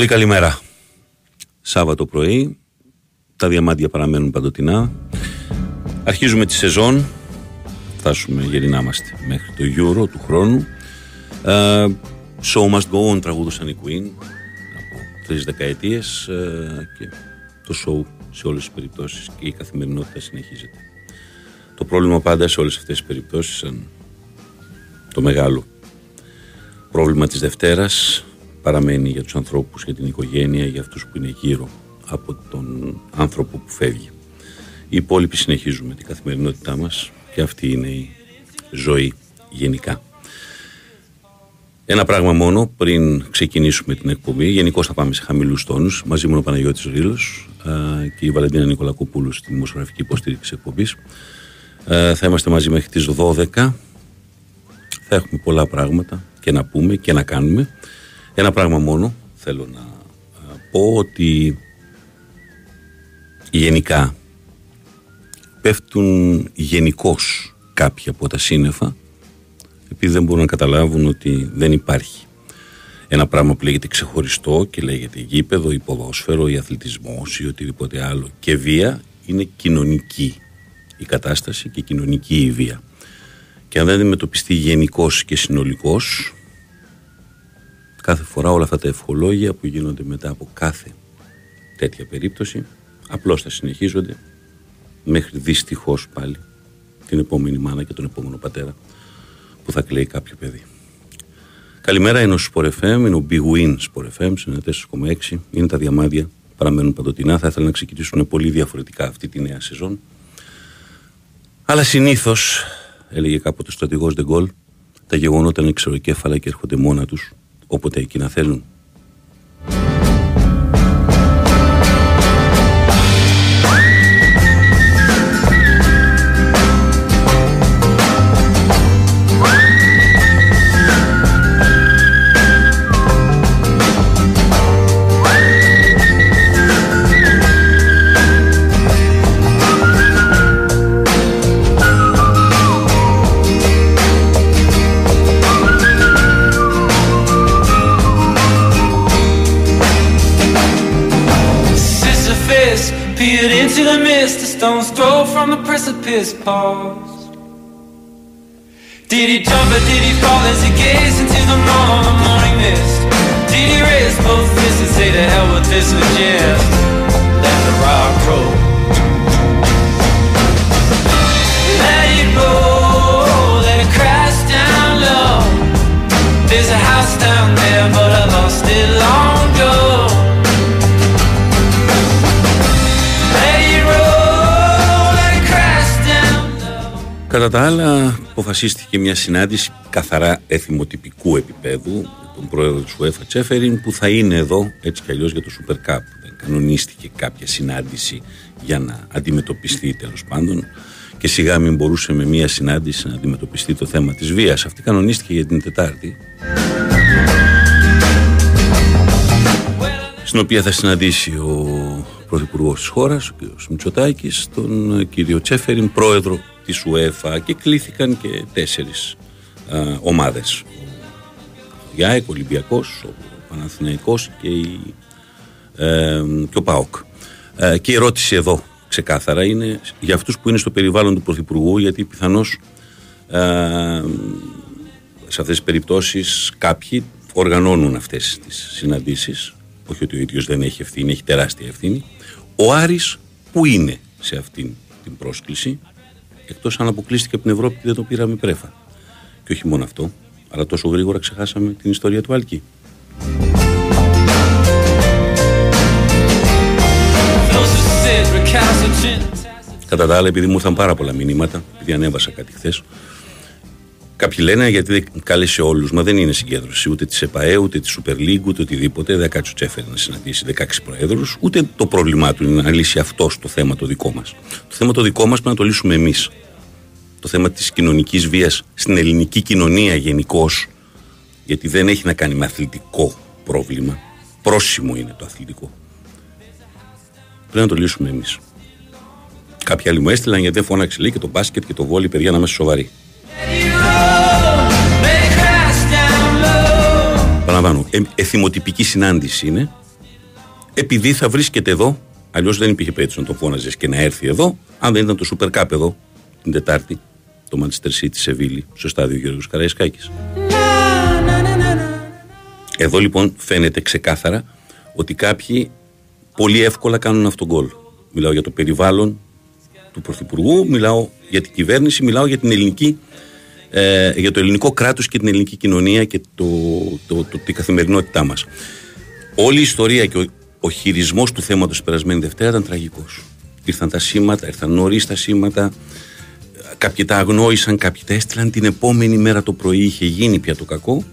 Πολύ καλημέρα. Σάββατο πρωί. Τα διαμάντια παραμένουν παντοτινά. Αρχίζουμε τη σεζόν. Φτάσουμε, γερινά είμαστε μέχρι το Euro του χρόνου. Ε, show must go on τραγούδωσαν οι Queen από τρεις δεκαετίες ε, και το show σε όλες τις περιπτώσεις και η καθημερινότητα συνεχίζεται. Το πρόβλημα πάντα σε όλες αυτές τις περιπτώσεις σαν το μεγάλο πρόβλημα της Δευτέρας παραμένει για τους ανθρώπους, για την οικογένεια, για αυτούς που είναι γύρω από τον άνθρωπο που φεύγει. Οι υπόλοιποι συνεχίζουμε την καθημερινότητά μας και αυτή είναι η ζωή γενικά. Ένα πράγμα μόνο πριν ξεκινήσουμε την εκπομπή. Γενικώς θα πάμε σε χαμηλούς τόνους. Μαζί μου είναι ο Παναγιώτης Ρήλος ε, και η Βαλεντίνα Νικολακοπούλου στη δημοσιογραφική υποστήριξη εκπομπής. Ε, θα είμαστε μαζί μέχρι τις 12. Θα έχουμε πολλά πράγματα και να πούμε και να κάνουμε. Ένα πράγμα μόνο θέλω να ε, πω ότι γενικά πέφτουν γενικώς κάποια από τα σύννεφα επειδή δεν μπορούν να καταλάβουν ότι δεν υπάρχει ένα πράγμα που λέγεται ξεχωριστό και λέγεται γήπεδο ή ποδόσφαιρο ή αθλητισμός ή οτιδήποτε άλλο. Και βία είναι κοινωνική η κατάσταση και κοινωνική η βία. Και αν δεν αντιμετωπιστεί γενικώς και συνολικός κάθε φορά όλα αυτά τα ευχολόγια που γίνονται μετά από κάθε τέτοια περίπτωση απλώς θα συνεχίζονται μέχρι δυστυχώς πάλι την επόμενη μάνα και τον επόμενο πατέρα που θα κλαίει κάποιο παιδί. Καλημέρα, είναι ο Sport FM, είναι ο Big Win Sport FM, 4,6. Είναι τα διαμάδια, παραμένουν παντοτινά. Θα ήθελα να ξεκινήσουν πολύ διαφορετικά αυτή τη νέα σεζόν. Αλλά συνήθως, έλεγε κάποτε ο στρατηγός Ντεγκόλ, τα γεγονότα είναι ξεροκέφαλα και έρχονται μόνα τους όποτε εκείνα θέλουν. Into the mist, a stone's throw from the precipice paused. Did he jump or did he fall as he gazed into the morn, the morning mist? Did he raise both fists and say to hell with this just let the rock roll? Let it roll, let it crash down low. There's a house down there, but I lost it long Κατά τα άλλα, αποφασίστηκε μια συνάντηση καθαρά εθιμοτυπικού επίπεδου με τον πρόεδρο του UEFA Τσέφεριν που θα είναι εδώ έτσι κι αλλιώς για το Super Cup. Δεν κανονίστηκε κάποια συνάντηση για να αντιμετωπιστεί τέλος πάντων και σιγά μην μπορούσε με μια συνάντηση να αντιμετωπιστεί το θέμα της βίας. Αυτή κανονίστηκε για την Τετάρτη στην οποία θα συναντήσει ο Πρωθυπουργός της χώρας, ο κ. Μητσοτάκης, τον κύριο Τσέφεριν, πρόεδρο της UEFA και κλήθηκαν και τέσσερις α, ομάδες. Ο Γιάεκ, ο Ολυμπιακός, ο Παναθηναϊκός και, η, ε, και ο ΠΑΟΚ. Ε, και η ερώτηση εδώ ξεκάθαρα είναι για αυτούς που είναι στο περιβάλλον του Πρωθυπουργού γιατί πιθανώς ε, σε αυτές τις περιπτώσεις κάποιοι οργανώνουν αυτές τις συναντήσεις όχι ότι ο ίδιος δεν έχει ευθύνη, έχει τεράστια ευθύνη ο Άρης που είναι σε αυτήν την πρόσκληση εκτός αν αποκλείστηκε από την Ευρώπη και δεν το πήραμε πρέφα και όχι μόνο αυτό αλλά τόσο γρήγορα ξεχάσαμε την ιστορία του Άλκη Those who sit recalcitrant. Κατά τα άλλα, επειδή μου ήρθαν πάρα πολλά μηνύματα, επειδή ανέβασα κάτι χθες, κάποιοι λένε γιατί δεν κάλεσε όλους. Μα δεν είναι συγκέντρωση ούτε της ΕΠΑΕ, ούτε της Super League, ούτε οτιδήποτε. Δεν κάτσει ο Τσέφερ να συναντήσει 16 προέδρους, ούτε το πρόβλημά του είναι να λύσει αυτός το θέμα το δικό μας. Το θέμα το δικό μας πρέπει να το λύσουμε εμείς. Το θέμα της κοινωνικής βίας στην ελληνική κοινωνία γενικώς, γιατί δεν έχει να κάνει με αθλητικό πρόβλημα. Πρόσημο είναι το αθλητικό. Πρέπει να το λύσουμε εμείς. Κάποιοι άλλοι μου έστειλαν γιατί δεν φώναξε λέει και το μπάσκετ και το βόλι, παιδιά να είμαστε σοβαροί. Let it roll, let it crash down low. Παραλαμβάνω, ε, εθιμοτυπική συνάντηση είναι, επειδή θα βρίσκεται εδώ, αλλιώς δεν υπήρχε περίπτωση να τον φώναζες και να έρθει εδώ, αν δεν ήταν το Super Cup εδώ την Τετάρτη, το Manchester City Σεβίλη, στο στάδιο Γιώργος Καραϊσκάκης. Εδώ λοιπόν φαίνεται ξεκάθαρα ότι κάποιοι πολύ εύκολα κάνουν αυτόν τον γκολ. Μιλάω για το περιβάλλον του Πρωθυπουργού, μιλάω για την κυβέρνηση, μιλάω για την ελληνική ε, για το ελληνικό κράτος και την ελληνική κοινωνία και το, το, το, την καθημερινότητά μας. Όλη η ιστορία και ο, ο χειρισμός του θέματος την περασμένη Δευτέρα ήταν τραγικός. Ήρθαν τα σήματα, ήρθαν νωρίς τα σήματα, κάποιοι τα αγνόησαν, κάποιοι τα έστειλαν την επόμενη μέρα το πρωί είχε γίνει πια το κακό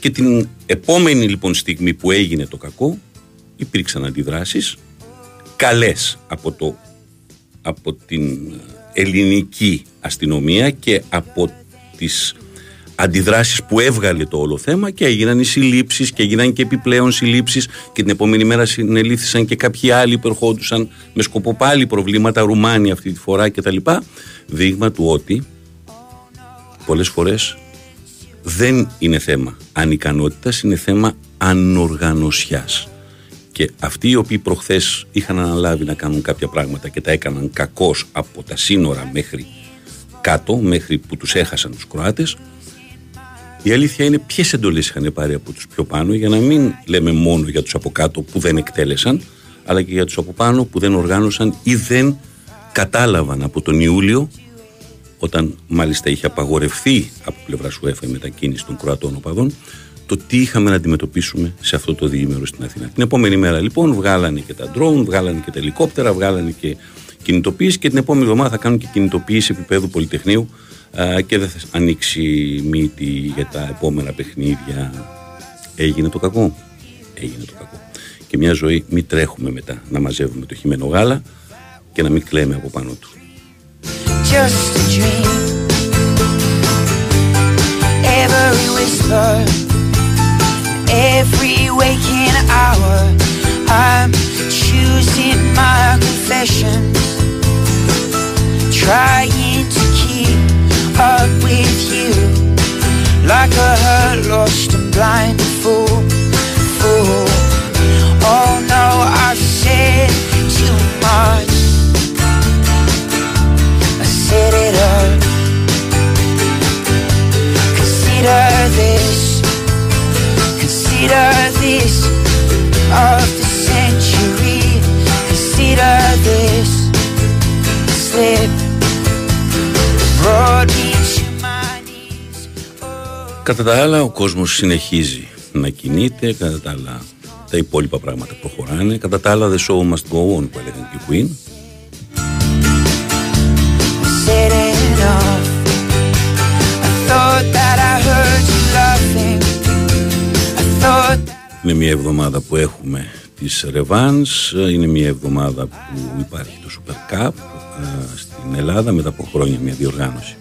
και την επόμενη λοιπόν στιγμή που έγινε το κακό υπήρξαν αντιδράσεις καλές από, το, από την ελληνική αστυνομία και από τις αντιδράσεις που έβγαλε το όλο θέμα και έγιναν οι συλλήψεις και έγιναν και επιπλέον συλλήψεις και την επόμενη μέρα συνελήφθησαν και κάποιοι άλλοι που ερχόντουσαν με σκοπό πάλι προβλήματα, Ρουμάνοι αυτή τη φορά κτλ. Δείγμα του ότι πολλές φορές δεν είναι θέμα ανικανότητας, είναι θέμα ανοργανωσιάς. Και αυτοί οι οποίοι προχθές είχαν αναλάβει να κάνουν κάποια πράγματα και τα έκαναν κακώς από τα σύνορα μέχρι κάτω, μέχρι που τους έχασαν τους Κροάτες, η αλήθεια είναι ποιες εντολές είχαν πάρει από τους πιο πάνω, για να μην λέμε μόνο για τους από κάτω που δεν εκτέλεσαν, αλλά και για τους από πάνω που δεν οργάνωσαν ή δεν κατάλαβαν από τον Ιούλιο, όταν μάλιστα είχε απαγορευτεί από πλευρά σου η μετακίνηση των Κροατών οπαδών, το τι είχαμε να αντιμετωπίσουμε σε αυτό το διήμερο στην Αθήνα. Την επόμενη μέρα λοιπόν βγάλανε και τα ντρόουν, βγάλανε και τα ελικόπτερα, βγάλανε και κινητοποίηση και την επόμενη εβδομάδα θα κάνουν και κινητοποίηση επίπεδου Πολυτεχνείου και δεν θα ανοίξει μύτη για τα επόμενα παιχνίδια. Έγινε το κακό. Έγινε το κακό. Και μια ζωή μην τρέχουμε μετά να μαζεύουμε το χειμένο γάλα και να μην κλαίμε από πάνω του. Just a dream. Every whisper, every waking hour, I'm choosing my confessions, trying to keep up with you like a hurt, lost and blind fool, fool. Oh no, I said too much. I set it up. Consider this, consider this of. Consider this slip brought me Κατά τα άλλα ο κόσμος συνεχίζει να κινείται, κατά τα άλλα τα υπόλοιπα πράγματα προχωράνε, κατά τα άλλα the show must go on που έλεγαν και οι Queen. Είναι μια εβδομάδα που έχουμε τις Revans, είναι μια εβδομάδα που υπάρχει το Super Cup ε, στην Ελλάδα μετά από χρόνια μια διοργάνωση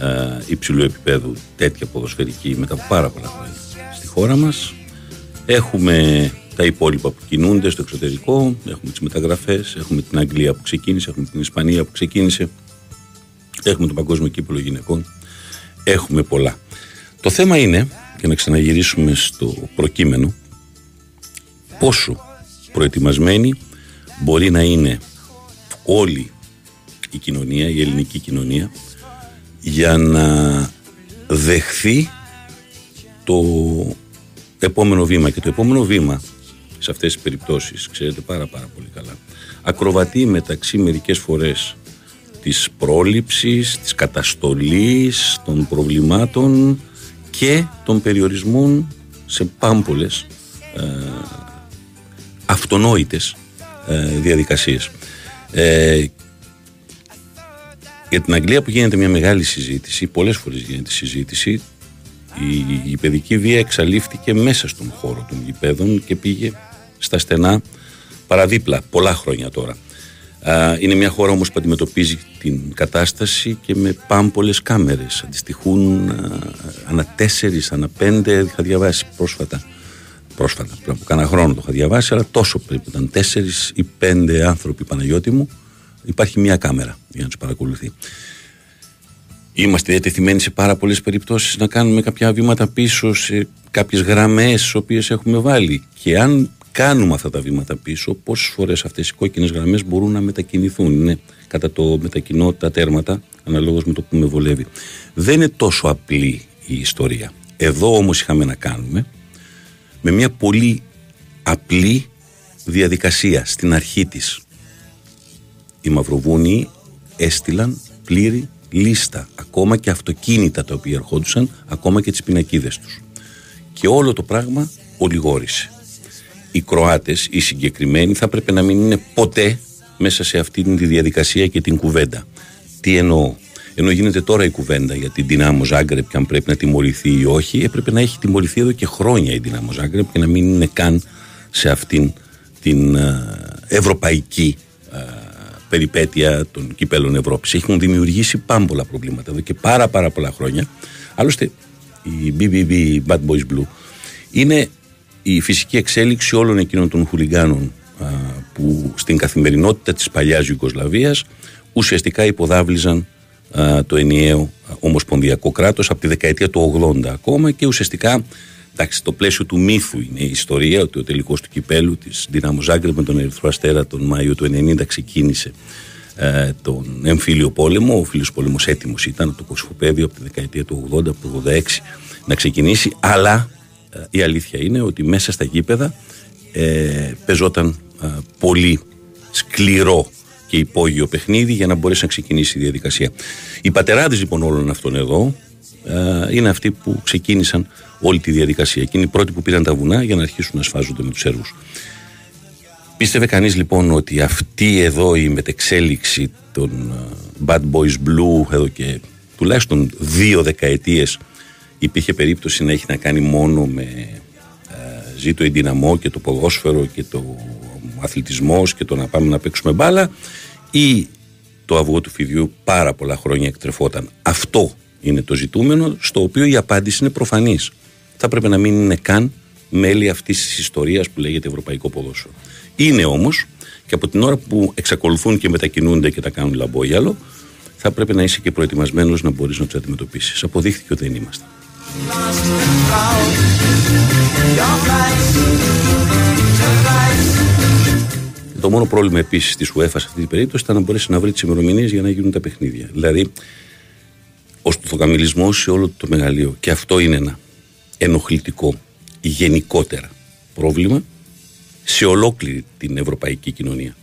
ε, υψηλού επίπεδου τέτοια ποδοσφαιρική μετά από πάρα πολλά χρόνια στη χώρα μας. Έχουμε τα υπόλοιπα που κινούνται στο εξωτερικό, έχουμε τις μεταγραφές, έχουμε την Αγγλία που ξεκίνησε, έχουμε την Ισπανία που ξεκίνησε, έχουμε τον Παγκόσμιο Κύπελο Γυναικών, έχουμε πολλά. Το θέμα είναι, και να ξαναγυρίσουμε στο προκείμενο, πόσο προετοιμασμένη μπορεί να είναι όλη η κοινωνία, η ελληνική κοινωνία, για να δεχθεί το επόμενο βήμα. Και το επόμενο βήμα σε αυτές τις περιπτώσεις, ξέρετε πάρα πάρα πολύ καλά, ακροβατεί μεταξύ μερικές φορές της πρόληψης, της καταστολής, των προβλημάτων και των περιορισμών σε πάμπολες ε, αυτονόητες ε, διαδικασίες. Ε, για την Αγγλία που γίνεται μια μεγάλη συζήτηση, πολλές φορές γίνεται συζήτηση, η, η παιδική βία εξαλείφθηκε μέσα στον χώρο των γηπέδων και πήγε στα στενά παραδίπλα, πολλά χρόνια τώρα. Είναι μια χώρα όμως που αντιμετωπίζει την κατάσταση και με πάμπολες κάμερες. Αντιστοιχούν ανά τέσσερις, ανά πέντε, είχα διαβάσει πρόσφατα. Πρόσφατα, πριν από κανένα χρόνο το είχα διαβάσει, αλλά τόσο περίπου ήταν τέσσερις ή πέντε άνθρωποι Παναγιώτη μου υπάρχει μια κάμερα για να τους παρακολουθεί. Είμαστε διατεθειμένοι σε πάρα πολλές περιπτώσεις να κάνουμε κάποια βήματα πίσω σε κάποιες γραμμές τις οποίες έχουμε βάλει. Και αν κάνουμε αυτά τα βήματα πίσω, πόσες φορές αυτές οι κόκκινες γραμμές μπορούν να μετακινηθούν; Είναι κατά το μετακινώ τα τέρματα, αναλόγως με το που με βολεύει. Δεν είναι τόσο απλή η ιστορία. Εδώ όμως είχαμε να κάνουμε με μια πολύ απλή διαδικασία στην αρχή της οι Μαυροβούνοι έστειλαν πλήρη λίστα, ακόμα και αυτοκίνητα τα οποία ερχόντουσαν, ακόμα και τις πινακίδες τους. Και όλο το πράγμα ολιγόρησε. Οι Κροάτες, οι συγκεκριμένοι, θα έπρεπε να μην είναι ποτέ μέσα σε αυτήν τη διαδικασία και την κουβέντα. Τι εννοώ; Ενώ γίνεται τώρα η κουβέντα για την Δυνάμο Ζάγκρεπ και αν πρέπει να τιμωρηθεί ή όχι, έπρεπε να έχει τιμωρηθεί εδώ και χρόνια η Δυνάμο Ζάγκρεπ και να μην είναι καν σε αυτήν την ε, ευρωπαϊκή ε, περιπέτεια των κυπέλων Ευρώπης. Έχουν δημιουργήσει πάμπολα προβλήματα εδώ και πάρα, πάρα πολλά χρόνια. Άλλωστε, η BBB, Bad Boys Blue, είναι η φυσική εξέλιξη όλων εκείνων των χουλιγκάνων που στην καθημερινότητα της παλιάς Ιουγκοσλαβίας ουσιαστικά υποδάβλιζαν το ενιαίο ομοσπονδιακό κράτος από τη δεκαετία του 80 ακόμα και ουσιαστικά εντάξει, στο πλαίσιο του μύθου είναι η ιστορία ότι ο τελικός του κυπέλου της Δυνάμου Ζάγκρεπ με τον Ερυθρό Αστέρα τον Μάιο του 90 ξεκίνησε ε, τον εμφύλιο πόλεμο. Ο φίλος πόλεμος έτοιμος ήταν το κοσφοπέδιο από τη δεκαετία του 80, του 86 να ξεκινήσει. Αλλά ε, η αλήθεια είναι ότι μέσα στα γήπεδα ε, πεζόταν ε, πολύ σκληρό και υπόγειο παιχνίδι για να μπορέσει να ξεκινήσει η διαδικασία. Οι πατεράδες λοιπόν όλων αυτών εδώ ε, είναι αυτοί που ξεκίνησαν όλη τη διαδικασία. Εκείνοι οι πρώτοι που πήραν τα βουνά για να αρχίσουν να σφάζονται με τους έργους. Πίστευε κανείς λοιπόν ότι αυτή εδώ η μετεξέλιξη των ε, Bad Boys Blue εδώ και τουλάχιστον δύο δεκαετίες υπήρχε περίπτωση να έχει να κάνει μόνο με ε, ζήτο η δυναμό και το ποδόσφαιρο και το αθλητισμός και το να πάμε να παίξουμε μπάλα ή το αυγό του φιδιού πάρα πολλά χρόνια εκτρεφόταν. Αυτό είναι το ζητούμενο στο οποίο η απάντηση είναι προφανής. Θα πρέπει να μην είναι καν μέλη αυτής της ιστορίας που λέγεται Ευρωπαϊκό Ποδόσφαιρο. Είναι όμως και από την ώρα που εξακολουθούν και μετακινούνται και τα κάνουν λαμπόγιαλο θα πρέπει να είσαι και προετοιμασμένος να μπορείς να τους αντιμετωπίσεις. Αποδείχθηκε ότι δεν είμαστε. Το μόνο πρόβλημα επίσης της UEFA σε αυτή την περίπτωση ήταν να μπορέσει να βρει τις ημερομηνίες για να γίνουν τα παιχνίδια. Δηλαδή, ο στοθοκαμιλισμό σε όλο το μεγαλείο. Και αυτό είναι ένα ενοχλητικό γενικότερα πρόβλημα σε ολόκληρη την ευρωπαϊκή κοινωνία.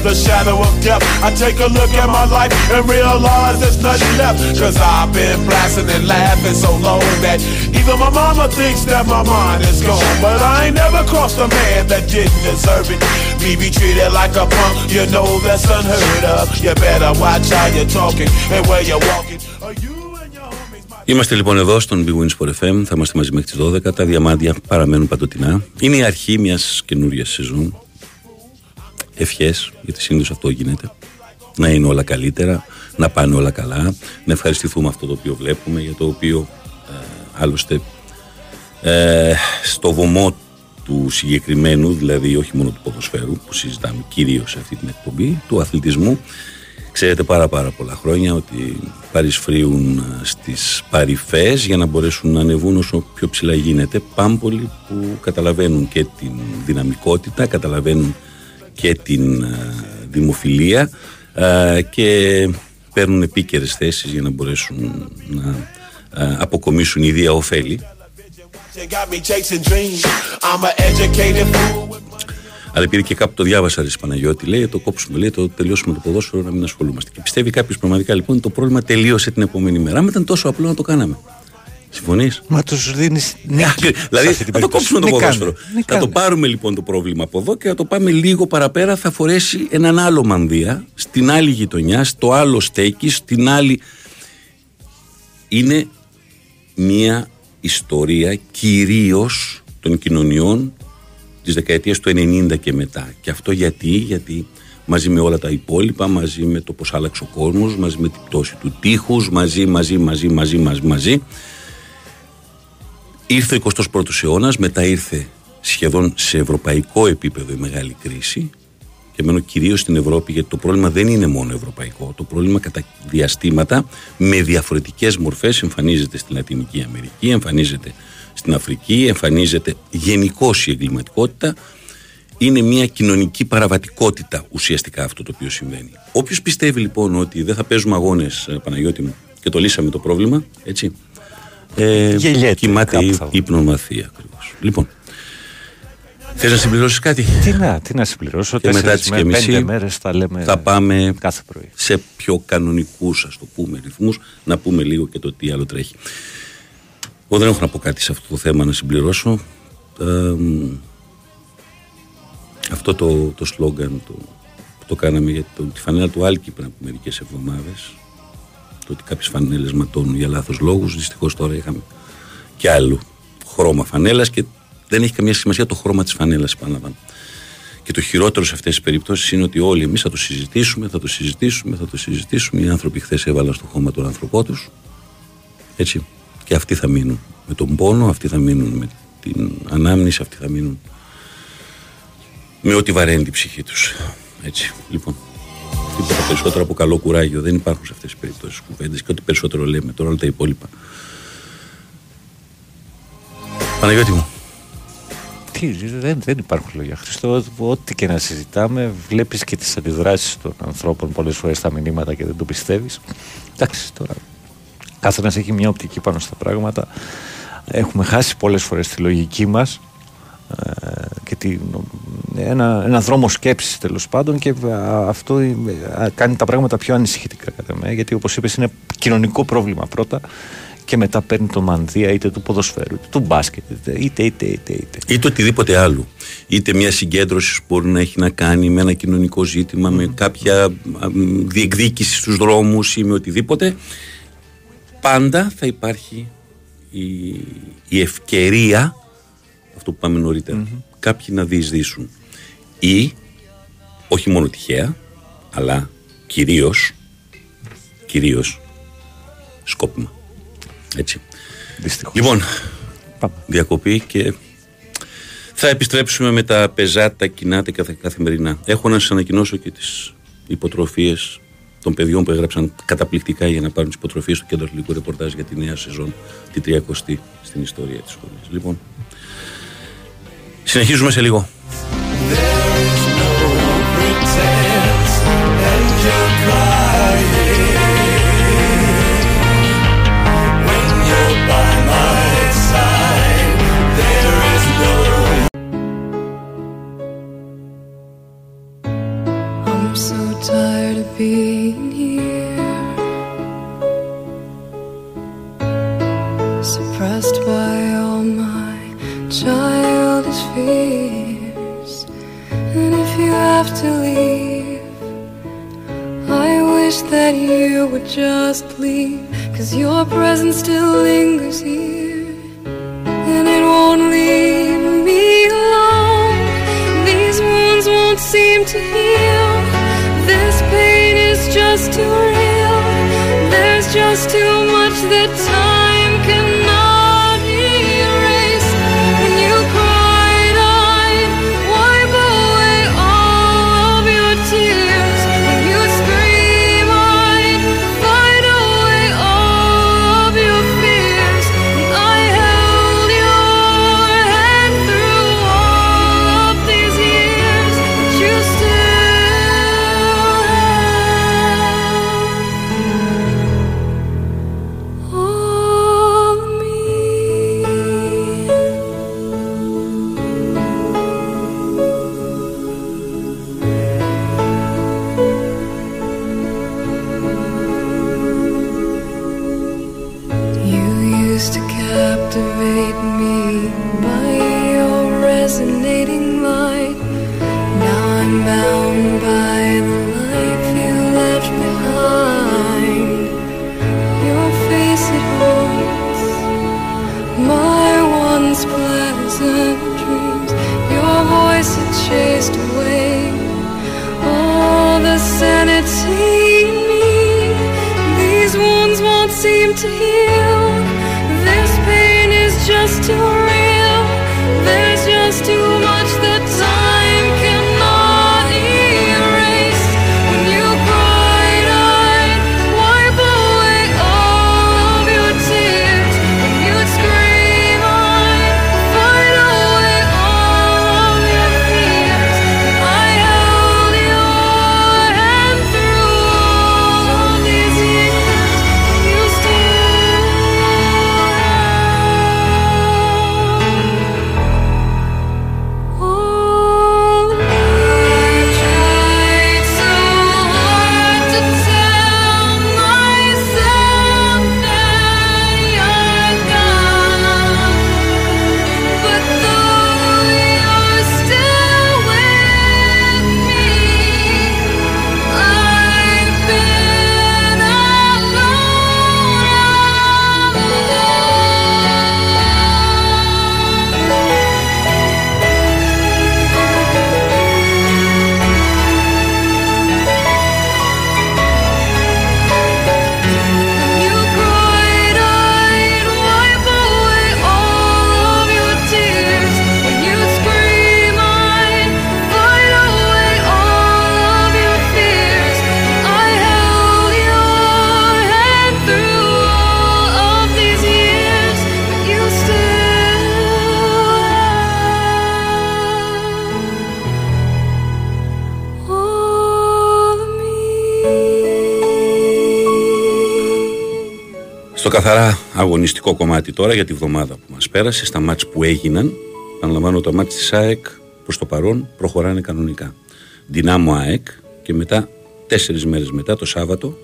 Valley of the shadow of death. I take a look at my life and realize there's nothing left. Cause I've been blasting and laughing so long that even my mama thinks that my mind is gone. But I ain't never crossed a man that didn't deserve it. Me be treated like a punk, you know that's unheard of. You better watch how you're talking and where you're walking. Είμαστε λοιπόν εδώ στον Big Wins for FM. Θα είμαστε μαζί μέχρι τι 12. Τα διαμάντια παραμένουν παντοτινά. Είναι η αρχή μια καινούρια σεζόν ευχές, γιατί συνήθως αυτό γίνεται. Να είναι όλα καλύτερα, να πάνε όλα καλά, να ευχαριστηθούμε αυτό το οποίο βλέπουμε, για το οποίο ε, άλλωστε ε, στο βωμό του συγκεκριμένου, δηλαδή όχι μόνο του ποδοσφαίρου που συζητάμε κυρίως σε αυτή την εκπομπή, του αθλητισμού, ξέρετε πάρα πάρα πολλά χρόνια ότι παρισφρίουν ε, στις παρυφές για να μπορέσουν να ανεβούν όσο πιο ψηλά γίνεται πάμπολοι που καταλαβαίνουν και την δυναμικότητα, καταλαβαίνουν και την ε, δημοφιλία ε, και παίρνουν επίκαιρες θέσεις για να μπορέσουν να ε, αποκομίσουν ιδία ωφέλη. Αλλά επειδή και κάπου το διάβασα, Ρε Παναγιώτη, λέει το κόψουμε, λέει το τελειώσουμε το ποδόσφαιρο να μην ασχολούμαστε. Και πιστεύει κάποιος πραγματικά λοιπόν το πρόβλημα τελείωσε την επόμενη μέρα. Αν ήταν τόσο απλό να το κάναμε. Συμφωνείς; Μα τους δίνεις νίκη. δηλαδή θα το κόψουμε το ποδόσφαιρο. Θα το πάρουμε λοιπόν το πρόβλημα από εδώ και θα το πάμε λίγο παραπέρα. Θα φορέσει έναν άλλο μανδύα στην άλλη γειτονιά, στο άλλο στέκι, στην άλλη. Είναι μια ιστορία κυρίως των κοινωνιών της δεκαετίας του 90 και μετά. Και αυτό γιατί, γιατί μαζί με όλα τα υπόλοιπα, μαζί με το πώς άλλαξε ο κόσμος, μαζί με την πτώση του τείχους, μαζί, μαζί, μαζί, μαζί, μαζί, μαζί ήρθε ο 21ος αιώνας, μετά ήρθε σχεδόν σε ευρωπαϊκό επίπεδο η μεγάλη κρίση και μένω κυρίως στην Ευρώπη, γιατί το πρόβλημα δεν είναι μόνο ευρωπαϊκό. Το πρόβλημα κατά διαστήματα με διαφορετικές μορφές εμφανίζεται στη Λατινική Αμερική, εμφανίζεται στην Αφρική, εμφανίζεται γενικώ η εγκληματικότητα. Είναι μια κοινωνική παραβατικότητα ουσιαστικά αυτό το οποίο συμβαίνει. Όποιος πιστεύει λοιπόν ότι δεν θα παίζουμε αγώνες, Παναγιώτη μου, και το λύσαμε το πρόβλημα, έτσι. Ε, κοιμάται ύπνομαθία ακριβώς. Λοιπόν, Θες να συμπληρώσεις κάτι; Τι να, τι να συμπληρώσω. Και μετά τις και μισή μέρες θα, λέμε θα πάμε κάθε πρωί. σε πιο κανονικούς, ας το πούμε, ρυθμούς, να πούμε λίγο και το τι άλλο τρέχει. Εγώ δεν έχω να πω κάτι σε αυτό το θέμα να συμπληρώσω. Ε, αυτό το, το σλόγγαν το, που το κάναμε για το, τη φανέλα του Άλκη πριν από μερικές εβδομάδες. Το ότι κάποιες φανέλες ματώνουν για λάθος λόγους. Δυστυχώς τώρα είχαμε και άλλο χρώμα φανέλας και δεν έχει καμία σημασία το χρώμα της φανέλας, επαναλαμβάνω. Και το χειρότερο σε αυτές τις περιπτώσεις είναι ότι όλοι εμείς θα το συζητήσουμε, θα το συζητήσουμε, θα το συζητήσουμε. Οι άνθρωποι χθες έβαλαν στο χώμα τον άνθρωπό τους. Έτσι. Και αυτοί θα μείνουν με τον πόνο, αυτοί θα μείνουν με την ανάμνηση, αυτοί θα μείνουν με ό,τι βαραίνει την ψυχή τους. Έτσι. Λοιπόν. Τίποτα περισσότερο από καλό κουράγιο. Δεν υπάρχουν σε αυτές τις περιπτώσεις κουβέντες και ό,τι περισσότερο λέμε τώρα όλα τα υπόλοιπα. Παναγιώτη μου, δεν, δεν υπάρχουν λόγια. Χριστό, ό,τι και να συζητάμε, βλέπεις και τις αντιδράσεις των ανθρώπων πολλές φορές στα μηνύματα και δεν το πιστεύεις. Εντάξει, τώρα. Κάθε ένα έχει μια οπτική πάνω στα πράγματα. Έχουμε χάσει πολλές φορές τη λογική μας ε, και τη, ένα, ένα δρόμο σκέψης τέλος πάντων και αυτό κάνει τα πράγματα πιο ανησυχητικά κατά με, γιατί όπως είπες είναι κοινωνικό πρόβλημα πρώτα και μετά παίρνει το μανδύα είτε του ποδοσφαίρου, είτε του μπάσκετ, είτε είτε είτε. είτε, είτε. είτε οτιδήποτε άλλο. Είτε μια συγκέντρωση που μπορεί να έχει να κάνει με ένα κοινωνικό ζήτημα, με κάποια διεκδίκηση στους δρόμους ή με οτιδήποτε. Πάντα θα υπάρχει η, η ευκαιρία, αυτό που πάμε κάποιοι να διεισδύσουν. Ή, όχι μόνο τυχαία, αλλά κυρίως, κυρίως σκόπιμα. Έτσι. Δυστυχώς. Λοιπόν, διακοπή και θα επιστρέψουμε με τα πεζά, τα κοινά, τα καθημερινά. Έχω να σας ανακοινώσω και τις υποτροφίες των παιδιών που έγραψαν καταπληκτικά για να πάρουν τις υποτροφίες του κέντρου αθλητικού ρεπορτάζ για τη νέα σεζόν, τη 30η στην ιστορία της σχολής. Λοιπόν, συνεχίζουμε σε λίγο. being would just leave, cause your presence still lingers here, and it won't leave me alone. These wounds won't seem to heal. This pain is just too real. There's just too much that καθαρά αγωνιστικό κομμάτι τώρα για τη βδομάδα που μας πέρασε, στα μάτς που έγιναν. Αναλαμβάνω το μάτς της ΑΕΚ προς το παρόν προχωράνε κανονικά. Δυνάμω ΑΕΚ και μετά, τέσσερις μέρες μετά, το Σάββατο,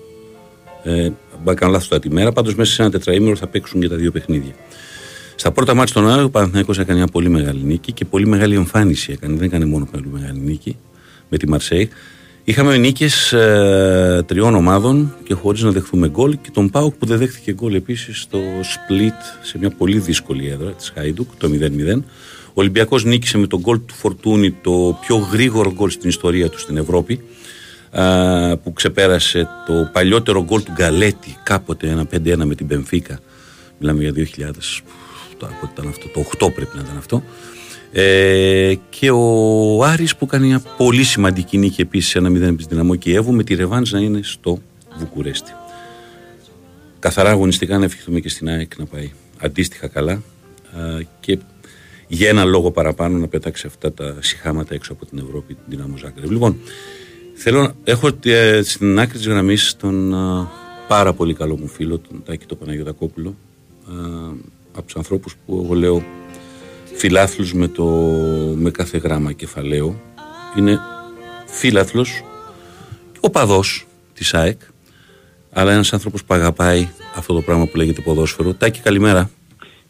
ε, κάνω λάθος τη μέρα, πάντως μέσα σε ένα τετραήμερο θα παίξουν και τα δύο παιχνίδια. Στα πρώτα μάτια των ΑΕΚ ο Παναθηναϊκός έκανε μια πολύ μεγάλη νίκη και πολύ μεγάλη εμφάνιση έκανε. Δεν έκανε μόνο πολύ μεγάλη νίκη με τη Μαρσέη. Είχαμε νίκες ε, τριών ομάδων και χωρίς να δεχθούμε γκολ και τον Πάουκ που δεν δέχτηκε γκολ επίσης στο split σε μια πολύ δύσκολη έδρα της Χάιντουκ, το 0-0. Ο Ολυμπιακός νίκησε με τον γκολ του Φορτούνη το πιο γρήγορο γκολ στην ιστορία του στην Ευρώπη ε, που ξεπέρασε το παλιότερο γκολ του Γκαλέτη κάποτε ένα 5-1 με την Πενφύκα. Μιλάμε για 2000. Τώρα, ήταν αυτό, το 8 πρέπει να ήταν αυτό. Ε, και ο Άρης που κάνει μια πολύ σημαντική νίκη επίσης ένα 0 επί Δυναμό Κιέβου με τη Ρεβάνς να είναι στο Βουκουρέστι. Καθαρά αγωνιστικά να ευχηθούμε και στην ΑΕΚ να πάει αντίστοιχα καλά και για ένα λόγο παραπάνω να πετάξει αυτά τα συχάματα έξω από την Ευρώπη, την Δυναμό Ζάγκρεβ. Λοιπόν, θέλω, έχω ε, στην άκρη της γραμμής τον πάρα πολύ καλό μου φίλο, τον Τάκη το Παναγιωτακόπουλο, από τους ανθρώπους που εγώ λέω φιλάθλους με, το, με κάθε γράμμα κεφαλαίο. Είναι φίλαθλος, ο παδός της ΑΕΚ, αλλά ένας άνθρωπος που αγαπάει αυτό το πράγμα που λέγεται ποδόσφαιρο. Τάκη, καλημέρα.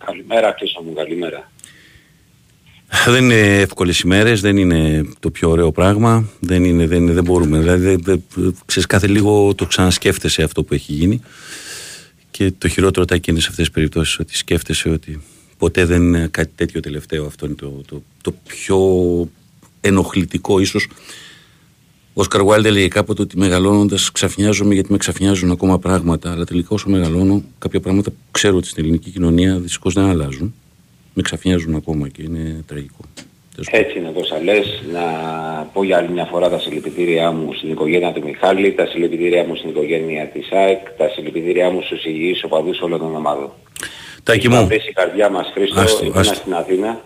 Καλημέρα, Χρήστο μου, καλημέρα. Δεν είναι εύκολες ημέρες, δεν είναι το πιο ωραίο πράγμα. Δεν, είναι, δεν, δεν μπορούμε. Δηλαδή, ξέρεις, κάθε λίγο το ξανασκέφτεσαι αυτό που έχει γίνει. Και το χειρότερο τάκι είναι σε αυτές τις περιπτώσεις ότι σκέφτεσαι ότι Ποτέ δεν είναι κάτι τέτοιο τελευταίο. Αυτό είναι το, το, το πιο ενοχλητικό ίσως. Ο Όσκαρ Βάιλντ έλεγε κάποτε ότι μεγαλώνοντας ξαφνιάζομαι γιατί με ξαφνιάζουν ακόμα πράγματα. Αλλά τελικά όσο μεγαλώνω, κάποια πράγματα που ξέρω ότι στην ελληνική κοινωνία δυστυχώς δεν αλλάζουν. Με ξαφνιάζουν ακόμα και είναι τραγικό. Έτσι είναι τόσα λες. Να πω για άλλη μια φορά τα συλληπιτήριά μου στην οικογένεια του Μιχάλη, τα συλληπιτήριά μου στην οικογένεια της ΑΕΚ, τα συλληπιτήριά μου στους υγιείς οπαδούς όλων των ομάδων. Τάκη μου. η καρδιά μας Χρήστο, ήμουν στην Αθήνα.